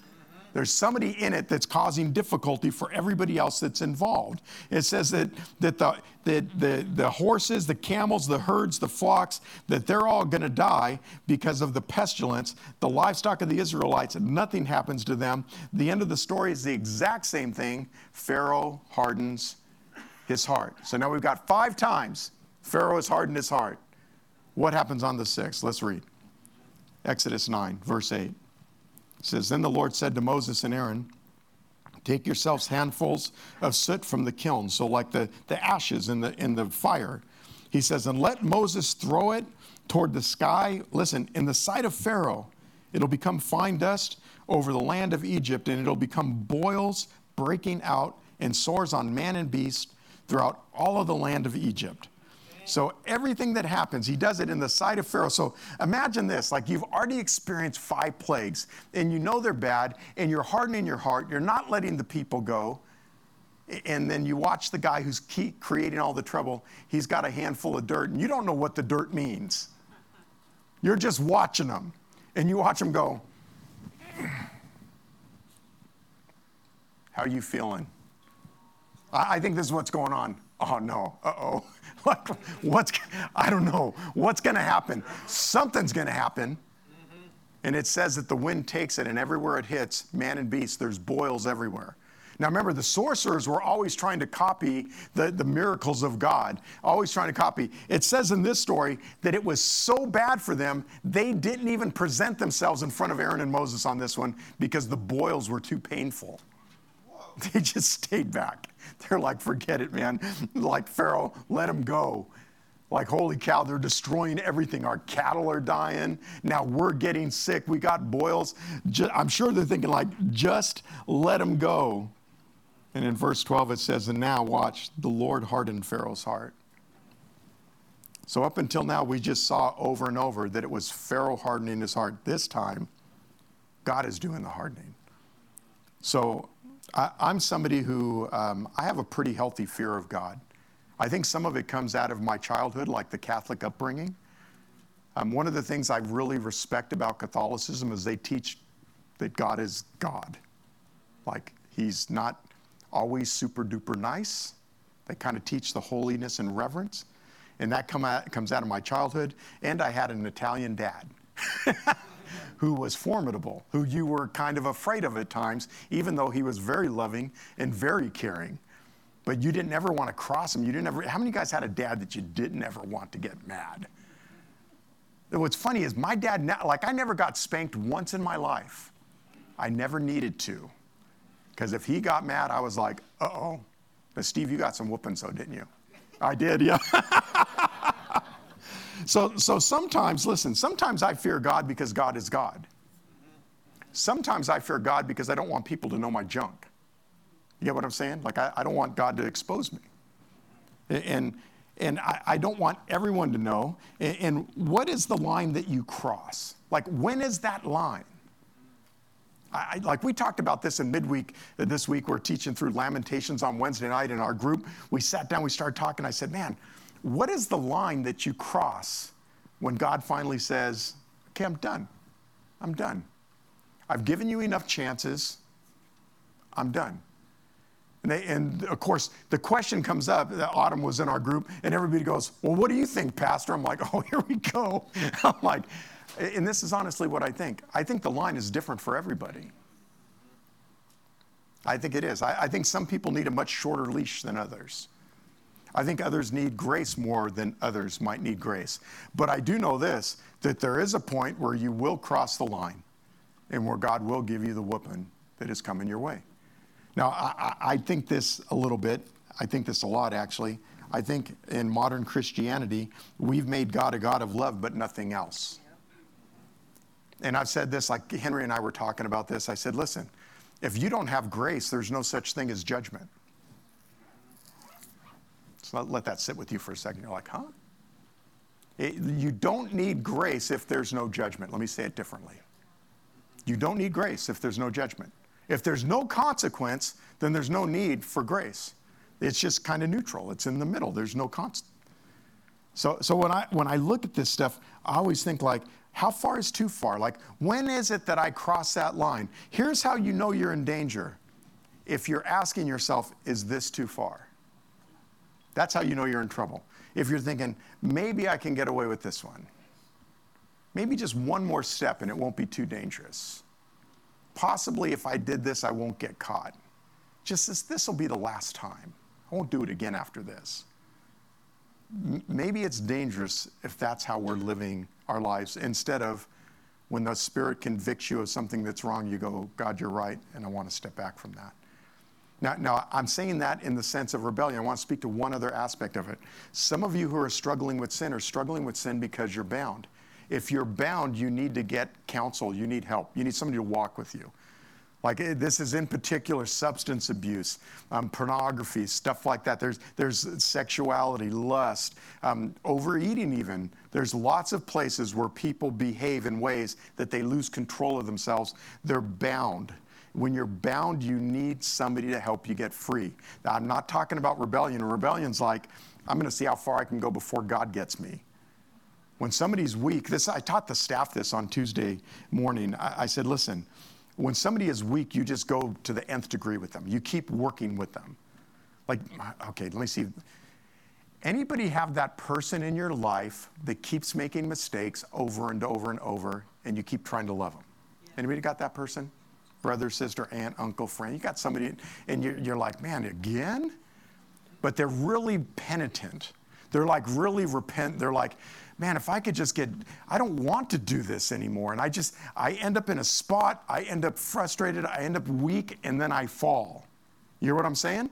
There's somebody in it that's causing difficulty for everybody else that's involved. It says that, that the, the, the, the horses, the camels, the herds, the flocks, that they're all going to die because of the pestilence. The livestock of the Israelites, nothing happens to them. The end of the story is the exact same thing. Pharaoh hardens his heart. So now we've got five times Pharaoh has hardened his heart. What happens on the sixth? Let's read. Exodus 9, verse 8. It says, Then the Lord said to Moses and Aaron, Take yourselves handfuls of soot from the kiln, so like the, the ashes in the, in the fire. He says, And let Moses throw it toward the sky. Listen, in the sight of Pharaoh, it'll become fine dust over the land of Egypt, and it'll become boils breaking out and sores on man and beast throughout all of the land of Egypt. So everything that happens, he does it in the sight of Pharaoh. So imagine this like you've already experienced five plagues and you know they're bad and you're hardening your heart. You're not letting the people go. And then you watch the guy who's creating all the trouble. He's got a handful of dirt and you don't know what the dirt means. You're just watching him and you watch him go, How are you feeling? I think this is what's going on. Oh no, uh oh. like, what's, I don't know, what's going to happen? Something's going to happen. And it says that the wind takes it, and everywhere it hits, man and beast, there's boils everywhere. Now remember, the sorcerers were always trying to copy the, the miracles of God, always trying to copy. It says in this story that it was so bad for them, they didn't even present themselves in front of Aaron and Moses on this one because the boils were too painful. [LAUGHS] They just stayed back. They're like, forget it, man. Like Pharaoh, let them go. Like, holy cow, they're destroying everything. Our cattle are dying. Now we're getting sick. We got boils. I'm sure they're thinking, like, just let them go. And in verse 12, it says, And now watch, the Lord hardened Pharaoh's heart. So, up until now, we just saw over and over that it was Pharaoh hardening his heart. This time, God is doing the hardening. So, I, am somebody who um, I have a pretty healthy fear of God. I think some of it comes out of my childhood, like the Catholic upbringing. Um, one of the things I really respect about Catholicism is they teach that God is God. Like, He's not always super duper nice. They kind of teach the holiness and reverence. And that come out, comes out of my childhood. And I had an Italian dad. [LAUGHS] who was formidable, who you were kind of afraid of at times, even though he was very loving and very caring. But you didn't ever want to cross him. You didn't ever, how many guys had a dad that you didn't ever want to get mad? What's funny is my dad, like, I never got spanked once in my life. I never needed to. Because if he got mad, I was like, uh oh. But Steve, you got some whooping, so didn't you? I did, yeah. [LAUGHS] So, so sometimes, listen, sometimes I fear God because God is God. Sometimes I fear God because I don't want people to know my junk. You get what I'm saying? Like, I, I don't want God to expose me. And, and I, I don't want everyone to know. And, what is the line that you cross? Like, when is that line? I, like we talked about this in midweek uh, this week. We're teaching through Lamentations on Wednesday night in our group. We sat down, we started talking. I said, Man, what is the line that you cross when God finally says, Okay, I'm done? I'm done. I've given you enough chances. I'm done. And, they, and, of course, the question comes up. Autumn was in our group, and everybody goes, Well, what do you think, Pastor? I'm like, [LAUGHS] Oh, here we go. I'm like, and this is honestly what I think. I think the line is different for everybody. I think it is. I, I think some people need a much shorter leash than others. I think others need grace more than others might need grace. But I do know this that there is a point where you will cross the line and where God will give you the whooping that is coming your way. Now, I, I think this a little bit. I think this a lot, actually. I think in modern Christianity, we've made God a God of love, but nothing else. And I've said this, like Henry and I were talking about this. I said, listen, if you don't have grace, there's no such thing as judgment. So let that sit with you for a second. You're like, huh? It, you don't need grace if there's no judgment. Let me say it differently. You don't need grace if there's no judgment. If there's no consequence, then there's no need for grace. It's just kind of neutral. It's in the middle. There's no constant. So, so when I when I look at this stuff, I always think like, how far is too far? Like, when is it that I cross that line? Here's how you know you're in danger. If you're asking yourself, is this too far? That's how you know you're in trouble. If you're thinking, maybe I can get away with this one, maybe just one more step and it won't be too dangerous. Possibly if I did this, I won't get caught. Just this, this will be the last time. I won't do it again after this. Maybe it's dangerous if that's how we're living our lives instead of when the Spirit convicts you of something that's wrong, you go, God, you're right, and I want to step back from that. Now, now, I'm saying that in the sense of rebellion. I want to speak to one other aspect of it. Some of you who are struggling with sin are struggling with sin because you're bound. If you're bound, you need to get counsel, you need help, you need somebody to walk with you. Like eh, this is in particular substance abuse, um, pornography, stuff like that. There's, there's sexuality, lust, um, overeating, even. There's lots of places where people behave in ways that they lose control of themselves. They're bound. When you're bound, you need somebody to help you get free. Now, I'm not talking about rebellion. Rebellion's like, I'm going to see how far I can go before God gets me. When somebody's weak, this I taught the staff this on Tuesday morning. I, I said, listen, when somebody is weak, you just go to the nth degree with them. You keep working with them. Like, okay, let me see. Anybody have that person in your life that keeps making mistakes over and over and over, and you keep trying to love them? Yeah. Anybody got that person? Brother, sister, aunt, uncle, friend. You got somebody, and you're, you're like, man, again? But they're really penitent. They're like really repent. They're like, man, if I could just get, I don't want to do this anymore. And I just, I end up in a spot, I end up frustrated, I end up weak, and then I fall. You hear what I'm saying?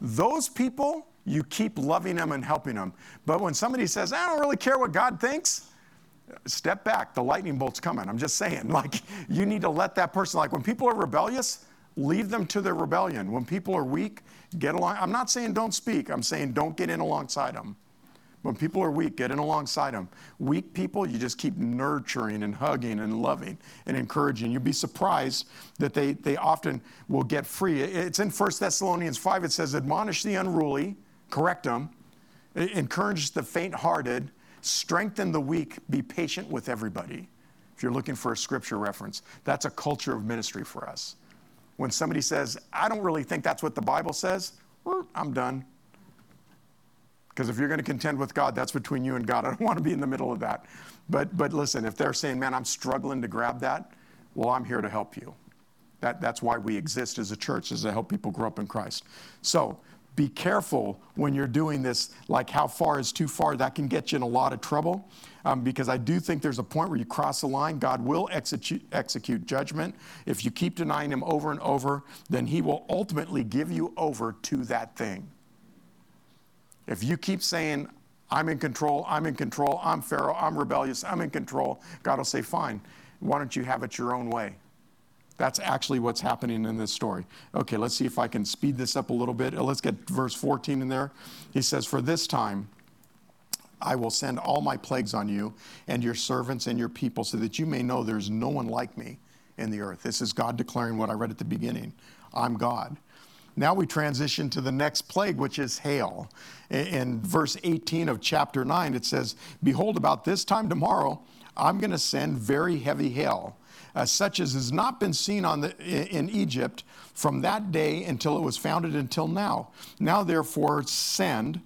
Those people, you keep loving them and helping them. But when somebody says, I don't really care what God thinks, step back, the lightning bolt's coming. I'm just saying, [LAUGHS] like, you need to let that person, like, when people are rebellious, leave them to their rebellion. When people are weak, get along. I'm not saying don't speak, I'm saying don't get in alongside them. When people are weak, get in alongside them. Weak people, you just keep nurturing and hugging and loving and encouraging. You'd be surprised that they, they often will get free. It's in 1 Thessalonians 5, it says, Admonish the unruly, correct them, encourage the faint hearted, strengthen the weak, be patient with everybody. If you're looking for a scripture reference, that's a culture of ministry for us. When somebody says, I don't really think that's what the Bible says, I'm done. Because if you're going to contend with God, that's between you and God. [LAUGHS] I don't want to be in the middle of that. But, but listen, if they're saying, man, I'm struggling to grab that, well, I'm here to help you. That, that's why we exist as a church, is to help people grow up in Christ. So be careful when you're doing this, like how far is too far. That can get you in a lot of trouble um, because I do think there's a point where you cross the line. God will execute, execute judgment. If you keep denying Him over and over, then He will ultimately give you over to that thing. If you keep saying, I'm in control, I'm in control, I'm Pharaoh, I'm rebellious, I'm in control, God will say, fine, why don't you have it your own way? That's actually what's happening in this story. Okay, let's see if I can speed this up a little bit. Uh, let's get verse 14 in there. He says, For this time I will send all my plagues on you and your servants and your people, so that you may know there's no one like me in the earth. This is God declaring what I read at the beginning I'm God. Now we transition to the next plague, which is hail. In verse 18 of chapter 9, it says, Behold, about this time tomorrow, I'm going to send very heavy hail, uh, such as has not been seen on the, in Egypt from that day until it was founded until now. Now, therefore, send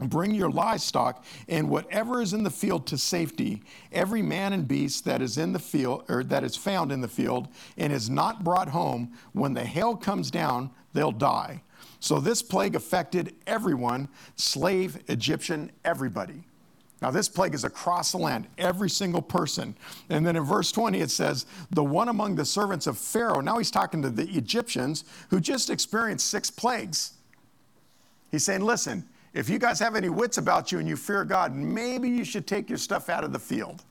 Bring your livestock and whatever is in the field to safety, every man and beast that is in the field or that is found in the field and is not brought home, when the hail comes down, they'll die. So this plague affected everyone, slave, Egyptian, everybody. Now, this plague is across the land, every single person. And then in verse 20, it says, The one among the servants of Pharaoh, now he's talking to the Egyptians who just experienced six plagues. He's saying, Listen, if you guys have any wits about you and you fear God, maybe you should take your stuff out of the field.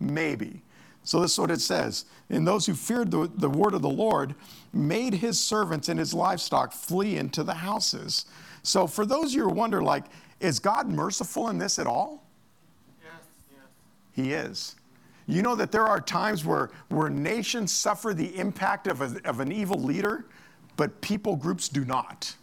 Maybe. So this is what it says. And those who feared the, the word of the Lord made his servants and his livestock flee into the houses. So for those of you who wonder, like, is God merciful in this at all? He is. You know that there are times where, where nations suffer the impact of, a, of an evil leader, but people groups do not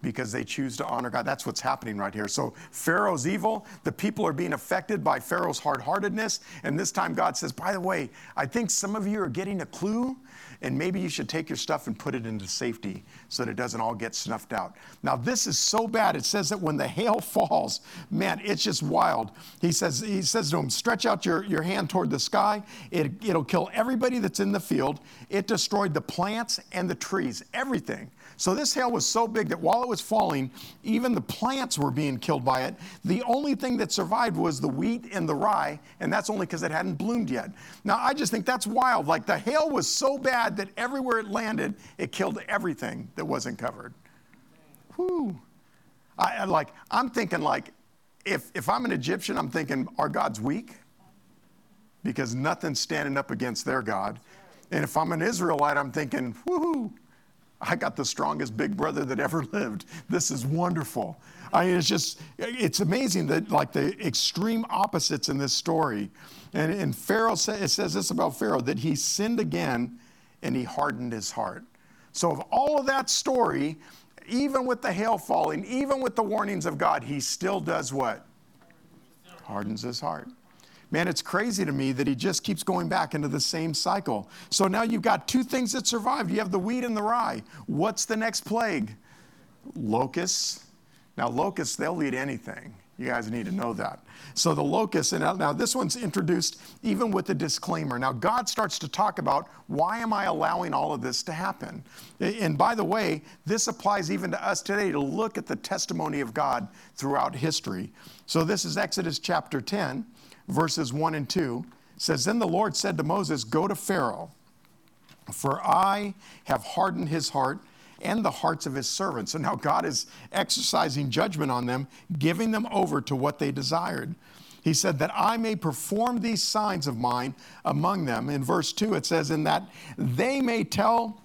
because they choose to honor God. That's what's happening right here. So Pharaoh's evil, the people are being affected by Pharaoh's hard heartedness. And this time God says, by the way, I think some of you are getting a clue, and maybe you should take your stuff and put it into safety so that it doesn't all get snuffed out. Now, this is so bad. It says that when the hail [LAUGHS] falls, man, it's just wild. He says, he says to him, stretch out your, your hand toward the sky. It, it'll kill everybody that's in the field. It destroyed the plants and the trees, everything. So this hail was so big that while it was falling, even the plants were being killed by it. The only thing that survived was the wheat and the rye, and that's only because it hadn't bloomed yet. Now, I just think that's wild. Like the hail was so bad that everywhere it landed, it killed everything that wasn't covered. Whew. I, like, I'm thinking like, if, if I'm an Egyptian, I'm thinking, our God's weak? Because nothing's standing up against their God. And if I'm an Israelite, I'm thinking, woohoo, I got the strongest big brother that ever [LAUGHS] lived. This is wonderful. I mean, it's just, it's amazing that like the extreme opposites in this story. And, and Pharaoh, say, it says this about Pharaoh, that he sinned again and he hardened his heart. So of all of that story, even with the hail falling, even with the warnings of God, he still does what? Hardens his heart. Man, it's crazy to me that he just keeps going back into the same cycle. So now you've got two things that survived. You have the wheat and the rye. What's the next plague? Locusts. Now, locusts, they'll eat anything. You guys need to know that. So the locusts, and now this one's introduced even with the disclaimer. Now God starts to talk about why am I allowing all of this to happen? And by the way, this applies even to us today to look at the testimony of God throughout history. So this is Exodus chapter 10, verses 1 and 2. It says, Then the Lord said to Moses, Go to Pharaoh, for I have hardened his heart and the hearts of his servants. And now God is exercising judgment on them, giving them over to what they desired. He said, That I may perform these signs of mine among them. In verse 2, it says, In that they may tell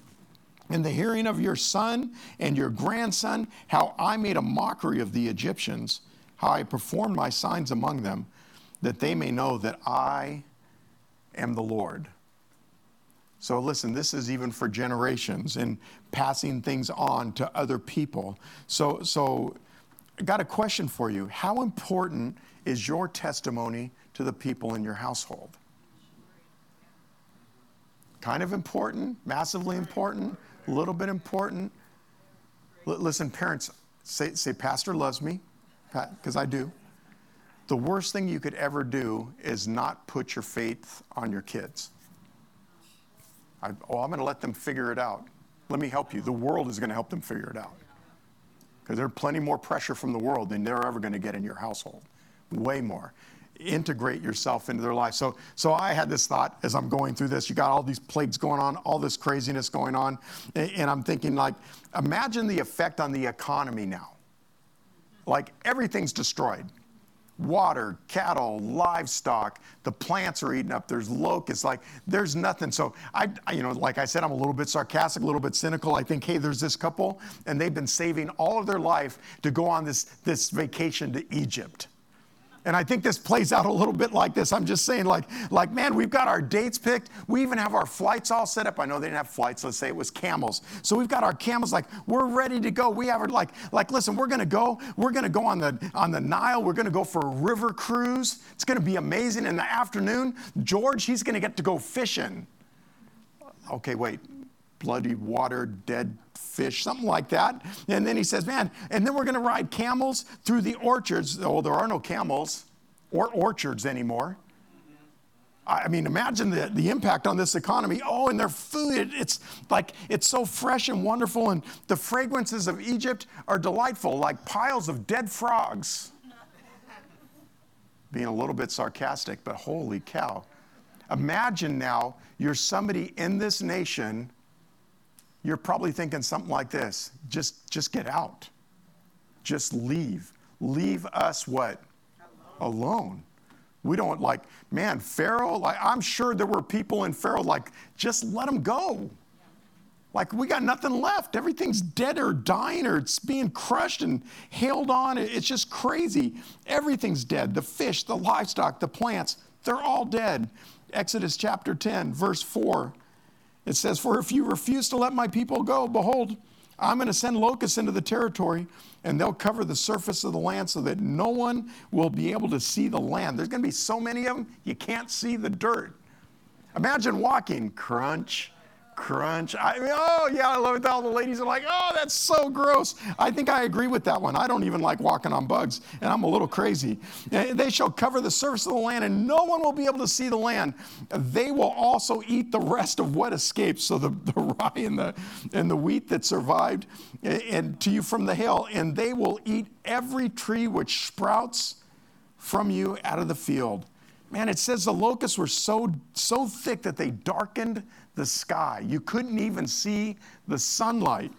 in the hearing of your son and your grandson how I made a mockery of the Egyptians, how I performed my signs among them, that they may know that I am the Lord. So, listen, this is even for generations and passing things on to other people. So, so I got a question for you. How important is your testimony to the people in your household? Kind of important, massively important, a little bit important. L- listen, parents, say, say, Pastor loves me, because I do. The worst thing you could ever do is not put your faith on your kids. I, oh, I'm going to let them figure it out. Let me help you. The world is going to help them figure it out. Because there's plenty more pressure from the world than they're ever going to get in your household. Way more. Integrate yourself into their life. So, so I had this thought as I'm going through this. You got all these plagues going on, all this craziness going on. And, and I'm thinking, like, imagine the effect on the economy now. Like, everything's destroyed water, cattle, livestock. The plants are eating up. There's locusts. Like there's nothing. So I, you know, like I said, I'm a little bit sarcastic, a little bit cynical. I think, hey, there's this couple, and they've been saving all of their life to go on this this vacation to Egypt. And I think this plays out a little bit like this. I'm just saying, like, like, man, we've got our dates picked. We even have our flights all set up. I know they didn't have flights. Let's say it was camels. So we've got our camels. Like, we're ready to go. We have it. Like, like, listen, we're gonna go. We're gonna go on the on the Nile. We're gonna go for a river cruise. It's gonna be amazing. In the afternoon, George, he's gonna get to go fishing. Okay, wait. Bloody water, dead fish, something like that. And then he says, Man, and then we're going to ride camels through the orchards. Oh, there are no camels or orchards anymore. I mean, imagine the, the impact on this economy. Oh, and their food, it's like, it's so fresh and wonderful. And the fragrances of Egypt are delightful, like piles of dead frogs. Being a little bit sarcastic, but holy cow. Imagine now you're somebody in this nation you're probably thinking something like this just, just get out. Just leave. Leave us what? Alone. Alone. We don't like, man, Pharaoh, like, I'm sure there were people in Pharaoh like, just let him go. Like, we got nothing left. Everything's dead or dying or it's being crushed and hailed on. It's just crazy. Everything's dead. The fish, the livestock, the plants, they're all dead. Exodus chapter 10, verse 4 it says, For if you refuse to let my people go, behold, I'm going to send locusts into the territory, and they'll cover the surface of the land so that no one will be able to see the land. There's going to be so many of them, you can't see the dirt. Imagine walking, crunch, crunch. I mean, oh yeah, I love it. All the ladies are like, oh, that's so gross. I think I agree with that one. I don't even like walking on bugs, and I'm a little crazy. Eh, they shall cover the surface of the land, and no one will be able to see the land. They will also eat the rest of what escapes. So the, the [LAUGHS] rye and the and the wheat that survived, eh, and to you from the hail, and they will eat every tree which sprouts from you out of the field. Man, it says the locusts were so so thick that they darkened the sky. You couldn't even see the sunlight.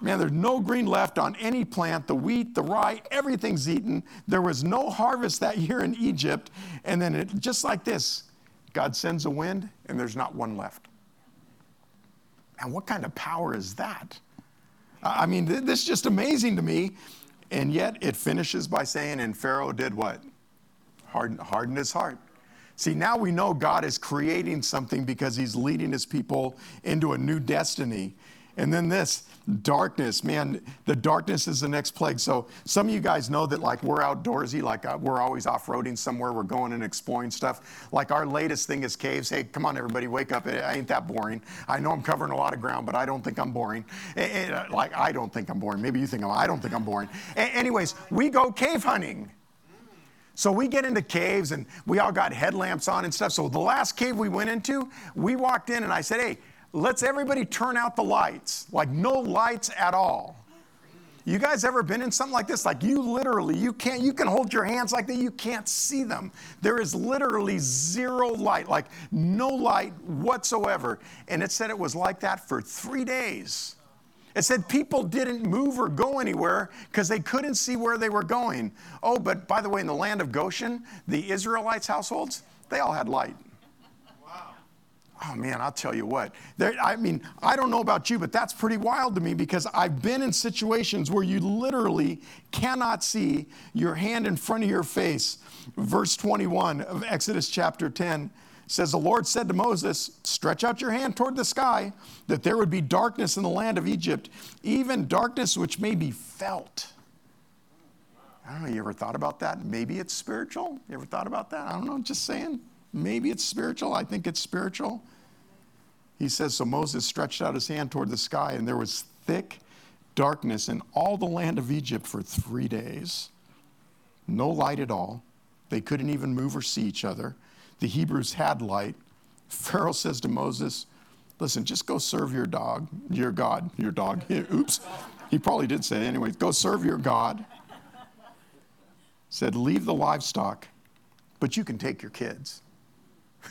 Man, there's no green left on any plant. The wheat, the rye, everything's eaten. There was no harvest that year in Egypt. And then, it, just like this, God sends a wind and there's not one left. And what kind of power is that? I mean, this is just amazing to me. And yet it finishes by saying, and Pharaoh did what? Harden, hardened his heart. See, now we know God is creating something because he's leading his people into a new destiny. And then this darkness, man, the darkness is the next plague. So some of you guys know that like we're outdoorsy, like uh, we're always off-roading somewhere, we're going and exploring stuff. Like our latest thing is caves. Hey, come on everybody, wake up. It ain't that boring. I know I'm covering a lot of ground, but I don't think I'm boring. And, uh, like I don't think I'm boring. Maybe you think I'm, I don't think I'm boring. anyways, we go cave hunting. So we get into caves and we all got headlamps on and stuff. So the last cave we went into, we walked in and I said, hey, let's everybody turn out the lights, like no lights at all. You guys ever been in something like this? Like you literally, you can't, you can hold your hands like that, you can't see them. There is literally zero light, like no light whatsoever. And it said it was like that for three days. It said people didn't move or go anywhere because they couldn't see where they were going. Oh, but by the way, in the land of Goshen, the Israelites' households, they all had light. Wow. Oh man, I'll tell you what. There, I mean, I don't know about you, but that's pretty wild to me because I've been in situations where you literally cannot see your hand in front of your face. Verse 21 of Exodus chapter 10 says, The Lord said to Moses, Stretch out your hand toward the sky, that there would be darkness in the land of Egypt, even darkness which may be felt. I don't know, you ever thought about that? Maybe it's spiritual. You ever thought about that? I don't know, just saying. Maybe it's spiritual. I think it's spiritual. He says, So Moses stretched out his hand toward the sky, and there was thick darkness in all the land of Egypt for three days. No light at all. They couldn't even move or see each other. The Hebrews had light. Pharaoh says to Moses, Listen, just go serve your dog, your God, your dog. [LAUGHS] Oops. He probably did say anyway. Go serve your God. Said, Leave the livestock, but you can take your kids. [LAUGHS]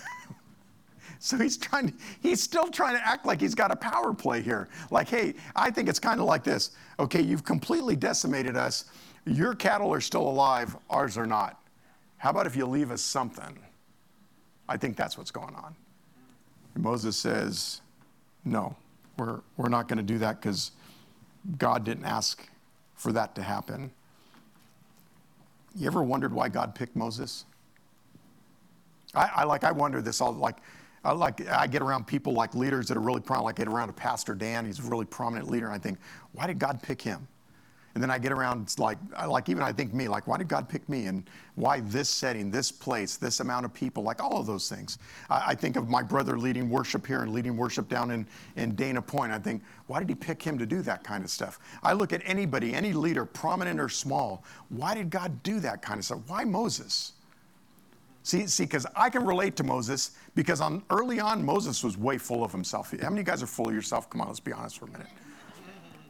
So he's trying to, he's still trying to act like he's got a power play here. Like, hey, I think it's kind of like this. Okay, you've completely decimated us. Your cattle are still alive, ours are not. How about if you leave us something? I think that's what's going on. And Moses says, No, we're, we're not going to do that because God didn't ask for that to happen. You ever wondered why God picked Moses? I, I like I wonder this all like I like I get around people like leaders that are really prominent. Like I get around a Pastor Dan, he's a really prominent leader, and I think, why did God pick him? And then I get around like like even I think me, like why did God pick me, and why this setting, this place, this amount of people, like all of those things. I, I think of my brother leading worship here and leading worship down in in Dana Point. I think, why did He pick him to do that kind of stuff? I look at anybody, any leader, prominent or small. Why did God do that kind of stuff? Why Moses? See, see, because I can relate to Moses because on early on Moses was way full of himself. How many of you guys are full of yourself? Come on, let's be honest for a minute.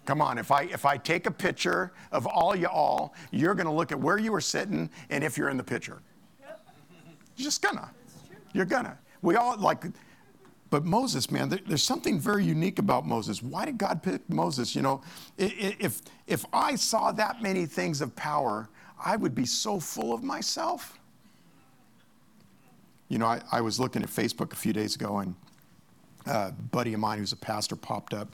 Come on, if I if I take a picture of all you all, you're gonna look at where you were sitting and if you're in the picture. Yep. You're just gonna. You're gonna. We all like but Moses, man, there, there's something very unique about Moses. Why did God pick Moses? You know, if if I saw that many things of power, I would be so full of myself. You know, I, I was looking at Facebook a few days ago, and a buddy of mine who's a pastor popped up,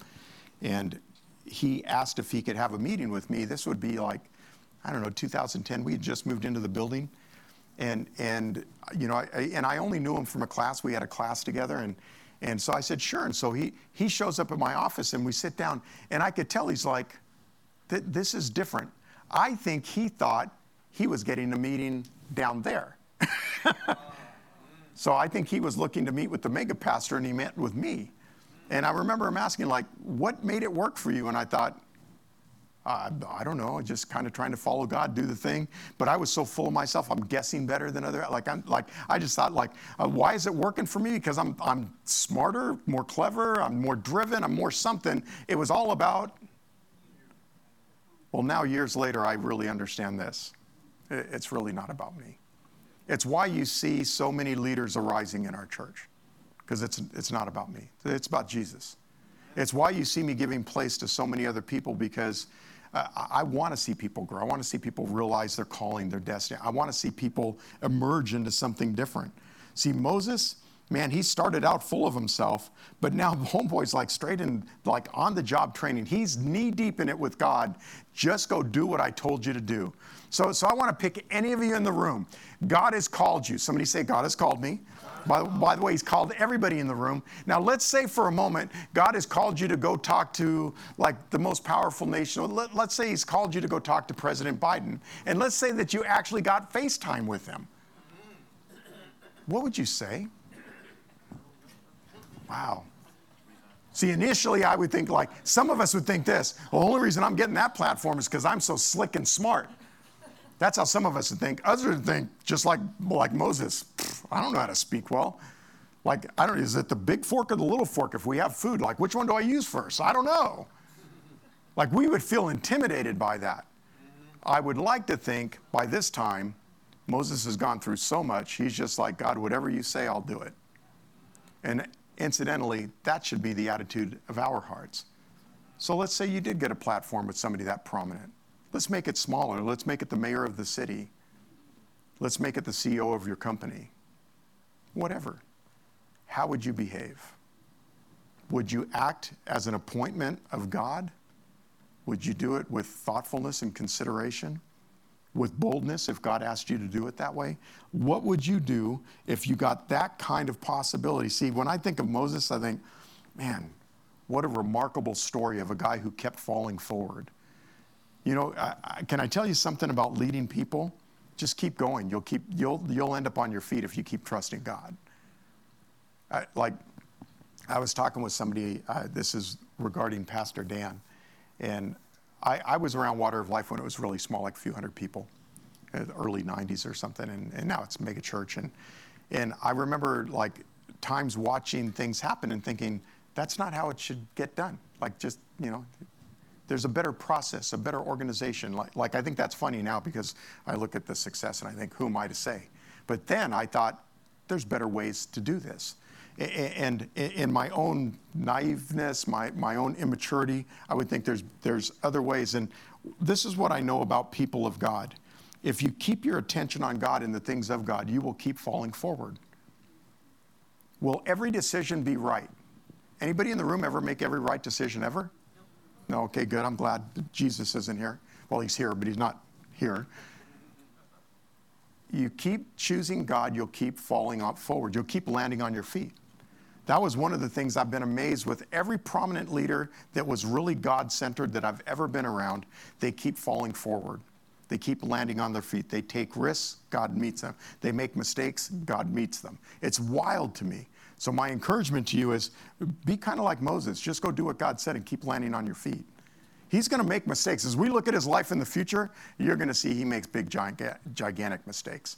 and he asked if he could have a meeting with me. This would be like, I don't know, 2010. We had just moved into the building, and and you know, I, and I only knew him from a class. We had a class together, and and so I said sure. And so he he shows up at my office, and we sit down, and I could tell he's like, this is different. I think he thought he was getting a meeting down there. [LAUGHS] So I think he was looking to meet with the mega pastor and he met with me. And I remember him asking, like, what made it work for you? And I thought, uh, I don't know, just kind of trying to follow God, do the thing. But I was so full of myself, I'm guessing better than other. Like I'm like I just thought like, uh, why is it working for me? Because I'm I'm smarter, more clever, I'm more driven, I'm more something. It was all about. Well, now years later, I really understand this. It's really not about me. It's why you see so many leaders arising in our church, because it's, it's not about me, it's about Jesus. It's why you see me giving place to so many other people, because uh, I want to see people grow. I want to see people realize their calling, their destiny. I want to see people emerge into something different. See, Moses, man, he started out full of himself, but now [LAUGHS] homeboy's like straight in, like on the job training. He's knee deep in it with God. Just go do what I told you to do. So, so I want to pick any of you in the room. God has called you. Somebody say, God has called me. By, by, the way, He's called everybody in the room. Now, let's say for a moment, God has called you to go talk to like the most powerful nation. Let, let's say He's called you to go talk to President Biden. And let's say that you actually got FaceTime with him. What would you say? Wow. See, initially I would think like, some of us would think this the only reason I'm getting that platform is because I'm so slick and smart. That's how some of us would think. Others would think, just like, like Moses, I don't know how to speak well. Like, I don't, is it the big fork or the little fork if we have food? Like, which one do I use first? I don't know. Like, we would feel intimidated by that. I would like to think by this time, Moses has gone through so much, he's just like, God, whatever you say, I'll do it. And incidentally, that should be the attitude of our hearts. So let's say you did get a platform with somebody that prominent. Let's make it smaller. Let's make it the mayor of the city. Let's make it the CEO of your company. Whatever. How would you behave? Would you act as an appointment of God? Would you do it with thoughtfulness and consideration? with boldness if God asked you to do it that way? What would you do if you got that kind of possibility? See, when I think of Moses, I think, man, what a remarkable story of a guy who kept falling forward. You know, I, I, can I tell you something about leading people? Just keep going. You'll keep you'll you'll end up on your feet if you keep trusting God. I, like, I was talking with somebody. Uh, this is regarding Pastor Dan, and I, I, was around Water of Life when it was really small, like a few hundred people, early 90s or something, and, and now it's mega church. And, and I remember like times watching things happen and thinking, that's not how it should get done. Like just, you know, there's a better process, a better organization. Like, like I think that's funny now because I look at the success and I think, who am I to say? But then I thought, there's better ways to do this. And in my own naiveness, my, my own immaturity, I would think there's, there's other ways. And this is what I know about people of God. If you keep your attention on God and the things of God, you will keep falling forward. Will every decision be right? Anybody in the room ever make every right decision ever? No, okay, good. I'm glad Jesus isn't here. Well, he's here, but he's not here you keep choosing God, you'll keep falling up forward. You'll keep landing on your feet. That was one of the things I've been amazed with. Every prominent leader that was really God centered that I've ever been around, they keep falling forward. They keep landing on their feet. They take risks, God meets them. They make mistakes, God meets them. It's wild to me. So, my encouragement to you is be kind of like Moses. Just go do what God said and keep landing on your feet. He's going to make mistakes. As we look at his life in the future, you're going to see he makes big, gigantic mistakes.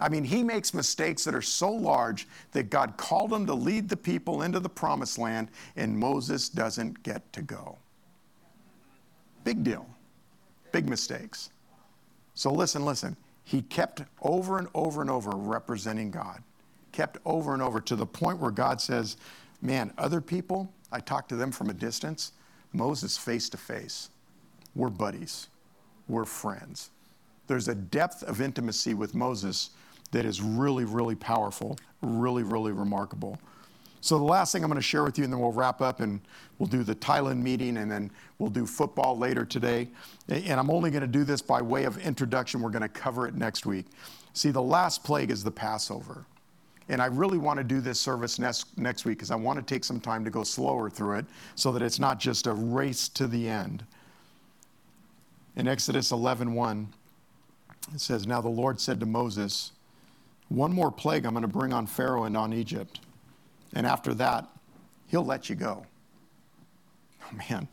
I mean, he makes mistakes that are so large that God called him to lead the people into the promised land, and Moses doesn't get to go. Big deal. Big mistakes. So listen, listen. He kept over and over and over representing God, kept over and over to the point where God says, Man, other people, I talk to them from a distance. Moses face to face. We're buddies, we're friends. There's a depth of intimacy with Moses that is really, really powerful, really, really remarkable. So, the last thing I'm going to share with you, and then we'll wrap up and we'll do the Thailand meeting, and then we'll do football later today. And I'm only going to do this by way of introduction. We're going to cover it next week. See, the last plague is the Passover. And I really want to do this service next, next week because I want to take some time to go slower through it so that it's not just a race to the end. In Exodus 11 1, it says, Now the Lord said to Moses, one more plague I'm going to bring on Pharaoh and on Egypt. And after that, he'll let you go. Oh, man.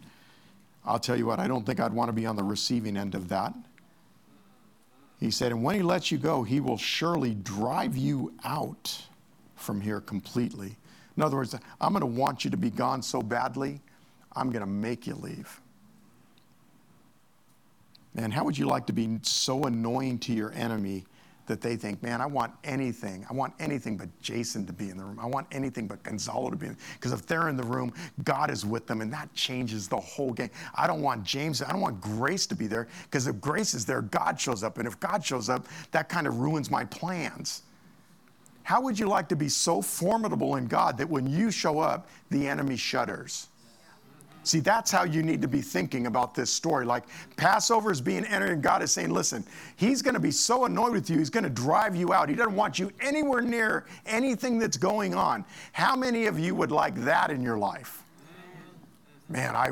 I'll tell you what, I don't think I'd want to be on the receiving end of that. He said, And when he lets you go, he will surely drive you out from here completely. In other words, I'm going to want you to be gone so badly, I'm going to make you leave. Man, how would you like to be so annoying to your enemy that they think, man, I want anything. I want anything but Jason to be in the room. I want anything but Gonzalo to be in. Because if they're in the room, God is with them, and that changes the whole game. I don't want James, I don't want Grace to be there, because if Grace is there, God shows up. And if God shows up, that kind of ruins my plans. How would you like to be so formidable in God that when you show up, the enemy shudders? See, that's how you need to be thinking about this story. Like Passover is being entered, and God is saying, listen, He's going to be so annoyed with you, He's going to drive you out. He doesn't want you anywhere near anything that's going on. How many of you would like that in your life? Man, I,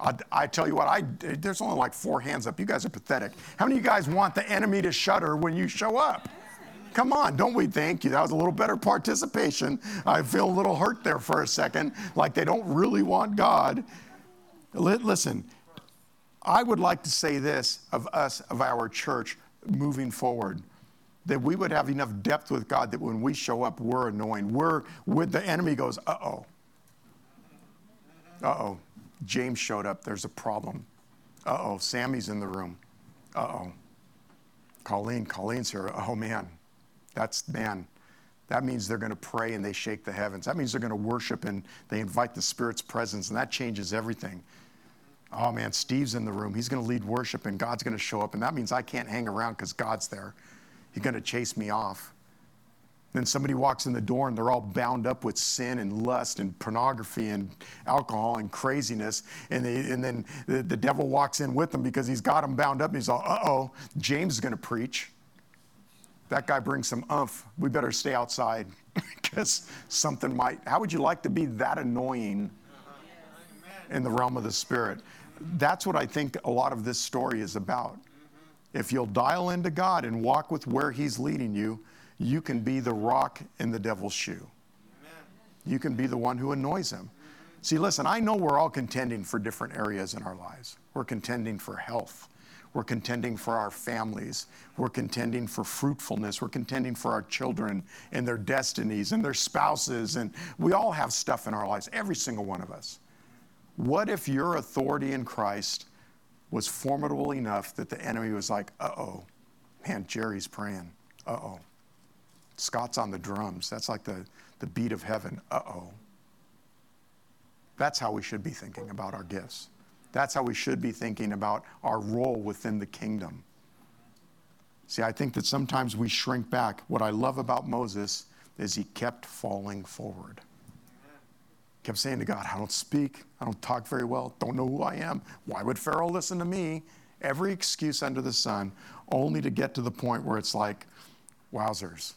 I, I, tell you what, I, there's only like four hands up. You guys are pathetic. How many of you guys want the enemy to shudder when you show up? Come on, don't we thank you? That was a little better participation. I feel a little hurt there for a second, like they don't really want God. Listen, I would like to say this of us, of our church moving forward that we would have enough depth with God that when we show up, we're annoying. We're with the enemy goes, uh oh. Uh oh. James showed up. There's a problem. Uh oh. Sammy's in the room. Uh oh. Colleen, Colleen's here. Oh man. That's, man, that means they're going to pray and they shake the heavens. That means they're going to worship and they invite the Spirit's presence, and that changes everything. Oh man, Steve's in the room. He's going to lead worship and God's going to show up, and that means I can't hang around because God's there. He's going to chase me off. Then somebody walks in the door and they're all bound up with sin and lust and pornography and alcohol and craziness. And, they, and then the, the, devil walks in with them because he's got them bound up and he's all, uh oh, James is going to preach. That guy brings some umph. We better stay outside [LAUGHS] because something might. How would you like to be that annoying in the realm of the spirit? That's what I think a lot of this story is about. If you'll dial into God and walk with where He's leading you, you can be the rock in the devil's shoe. You can be the one who annoys him. See, listen, I know we're all contending for different areas in our lives. We're contending for health. We're contending for our families. We're contending for fruitfulness. We're contending for our children and their destinies and their spouses. And we all have stuff in our lives, every single one of us. What if your authority in Christ was formidable enough that the enemy was like, uh oh, man, Jerry's praying. Uh oh. Scott's on the drums. That's like the, the beat of heaven. Uh oh. That's how we should be thinking about our gifts. That's how we should be thinking about our role within the kingdom. See, I think that sometimes we shrink back. What I love about Moses is he kept falling forward. Kept saying to God, I don't speak, I don't talk very well, don't know who I am. Why would Pharaoh listen to me? Every excuse under the sun, only to get to the point where it's like, wowzers,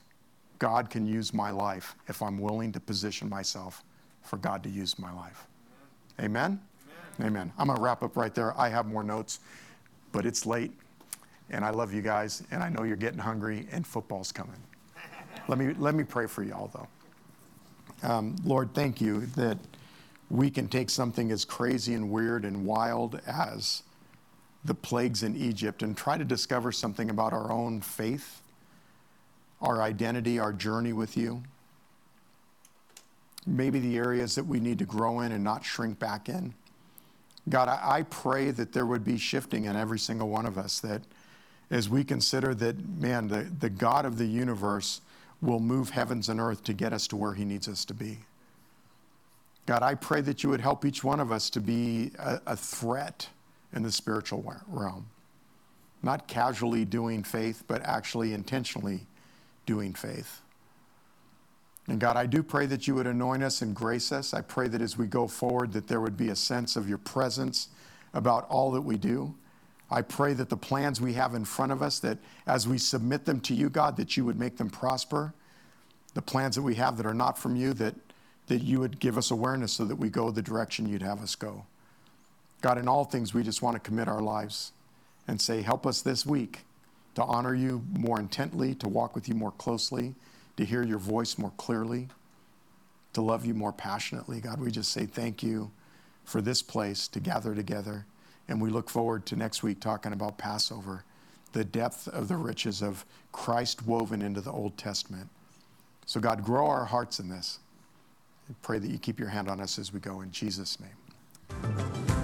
God can use my life if I'm willing to position myself for God to use my life. Amen? Amen. I'm going to wrap up right there. I have more notes, but it's late, and I love you guys, and I know you're getting hungry, and football's coming. let, me, let me pray for y'all, though. Um, Lord, thank you that we can take something as crazy and weird and wild as the plagues in Egypt and try to discover something about our own faith, our identity, our journey with you. Maybe the areas that we need to grow in and not shrink back in. God, I, pray that there would be shifting in every single one of us, that as we consider that, man, the, the God of the universe will move heavens and earth to get us to where he needs us to be. God, I pray that you would help each one of us to be a, a threat in the spiritual realm. Not casually doing faith, but actually intentionally doing faith. And God, I do pray that you would anoint us and grace us. I pray that as we go forward that there would be a sense of your presence about all that we do. I pray that the plans we have in front of us that as we submit them to you, God, that you would make them prosper. The plans that we have that are not from you that that you would give us awareness so that we go the direction you'd have us go. God, in all things we just want to commit our lives and say help us this week to honor you more intently, to walk with you more closely to hear your voice more clearly, to love you more passionately. God, we just say thank you for this place to gather together. And we look forward to next week talking about Passover, the depth of the riches of Christ woven into the Old Testament. So, God, grow our hearts in this. I pray that you keep your hand on us as we go in Jesus' name.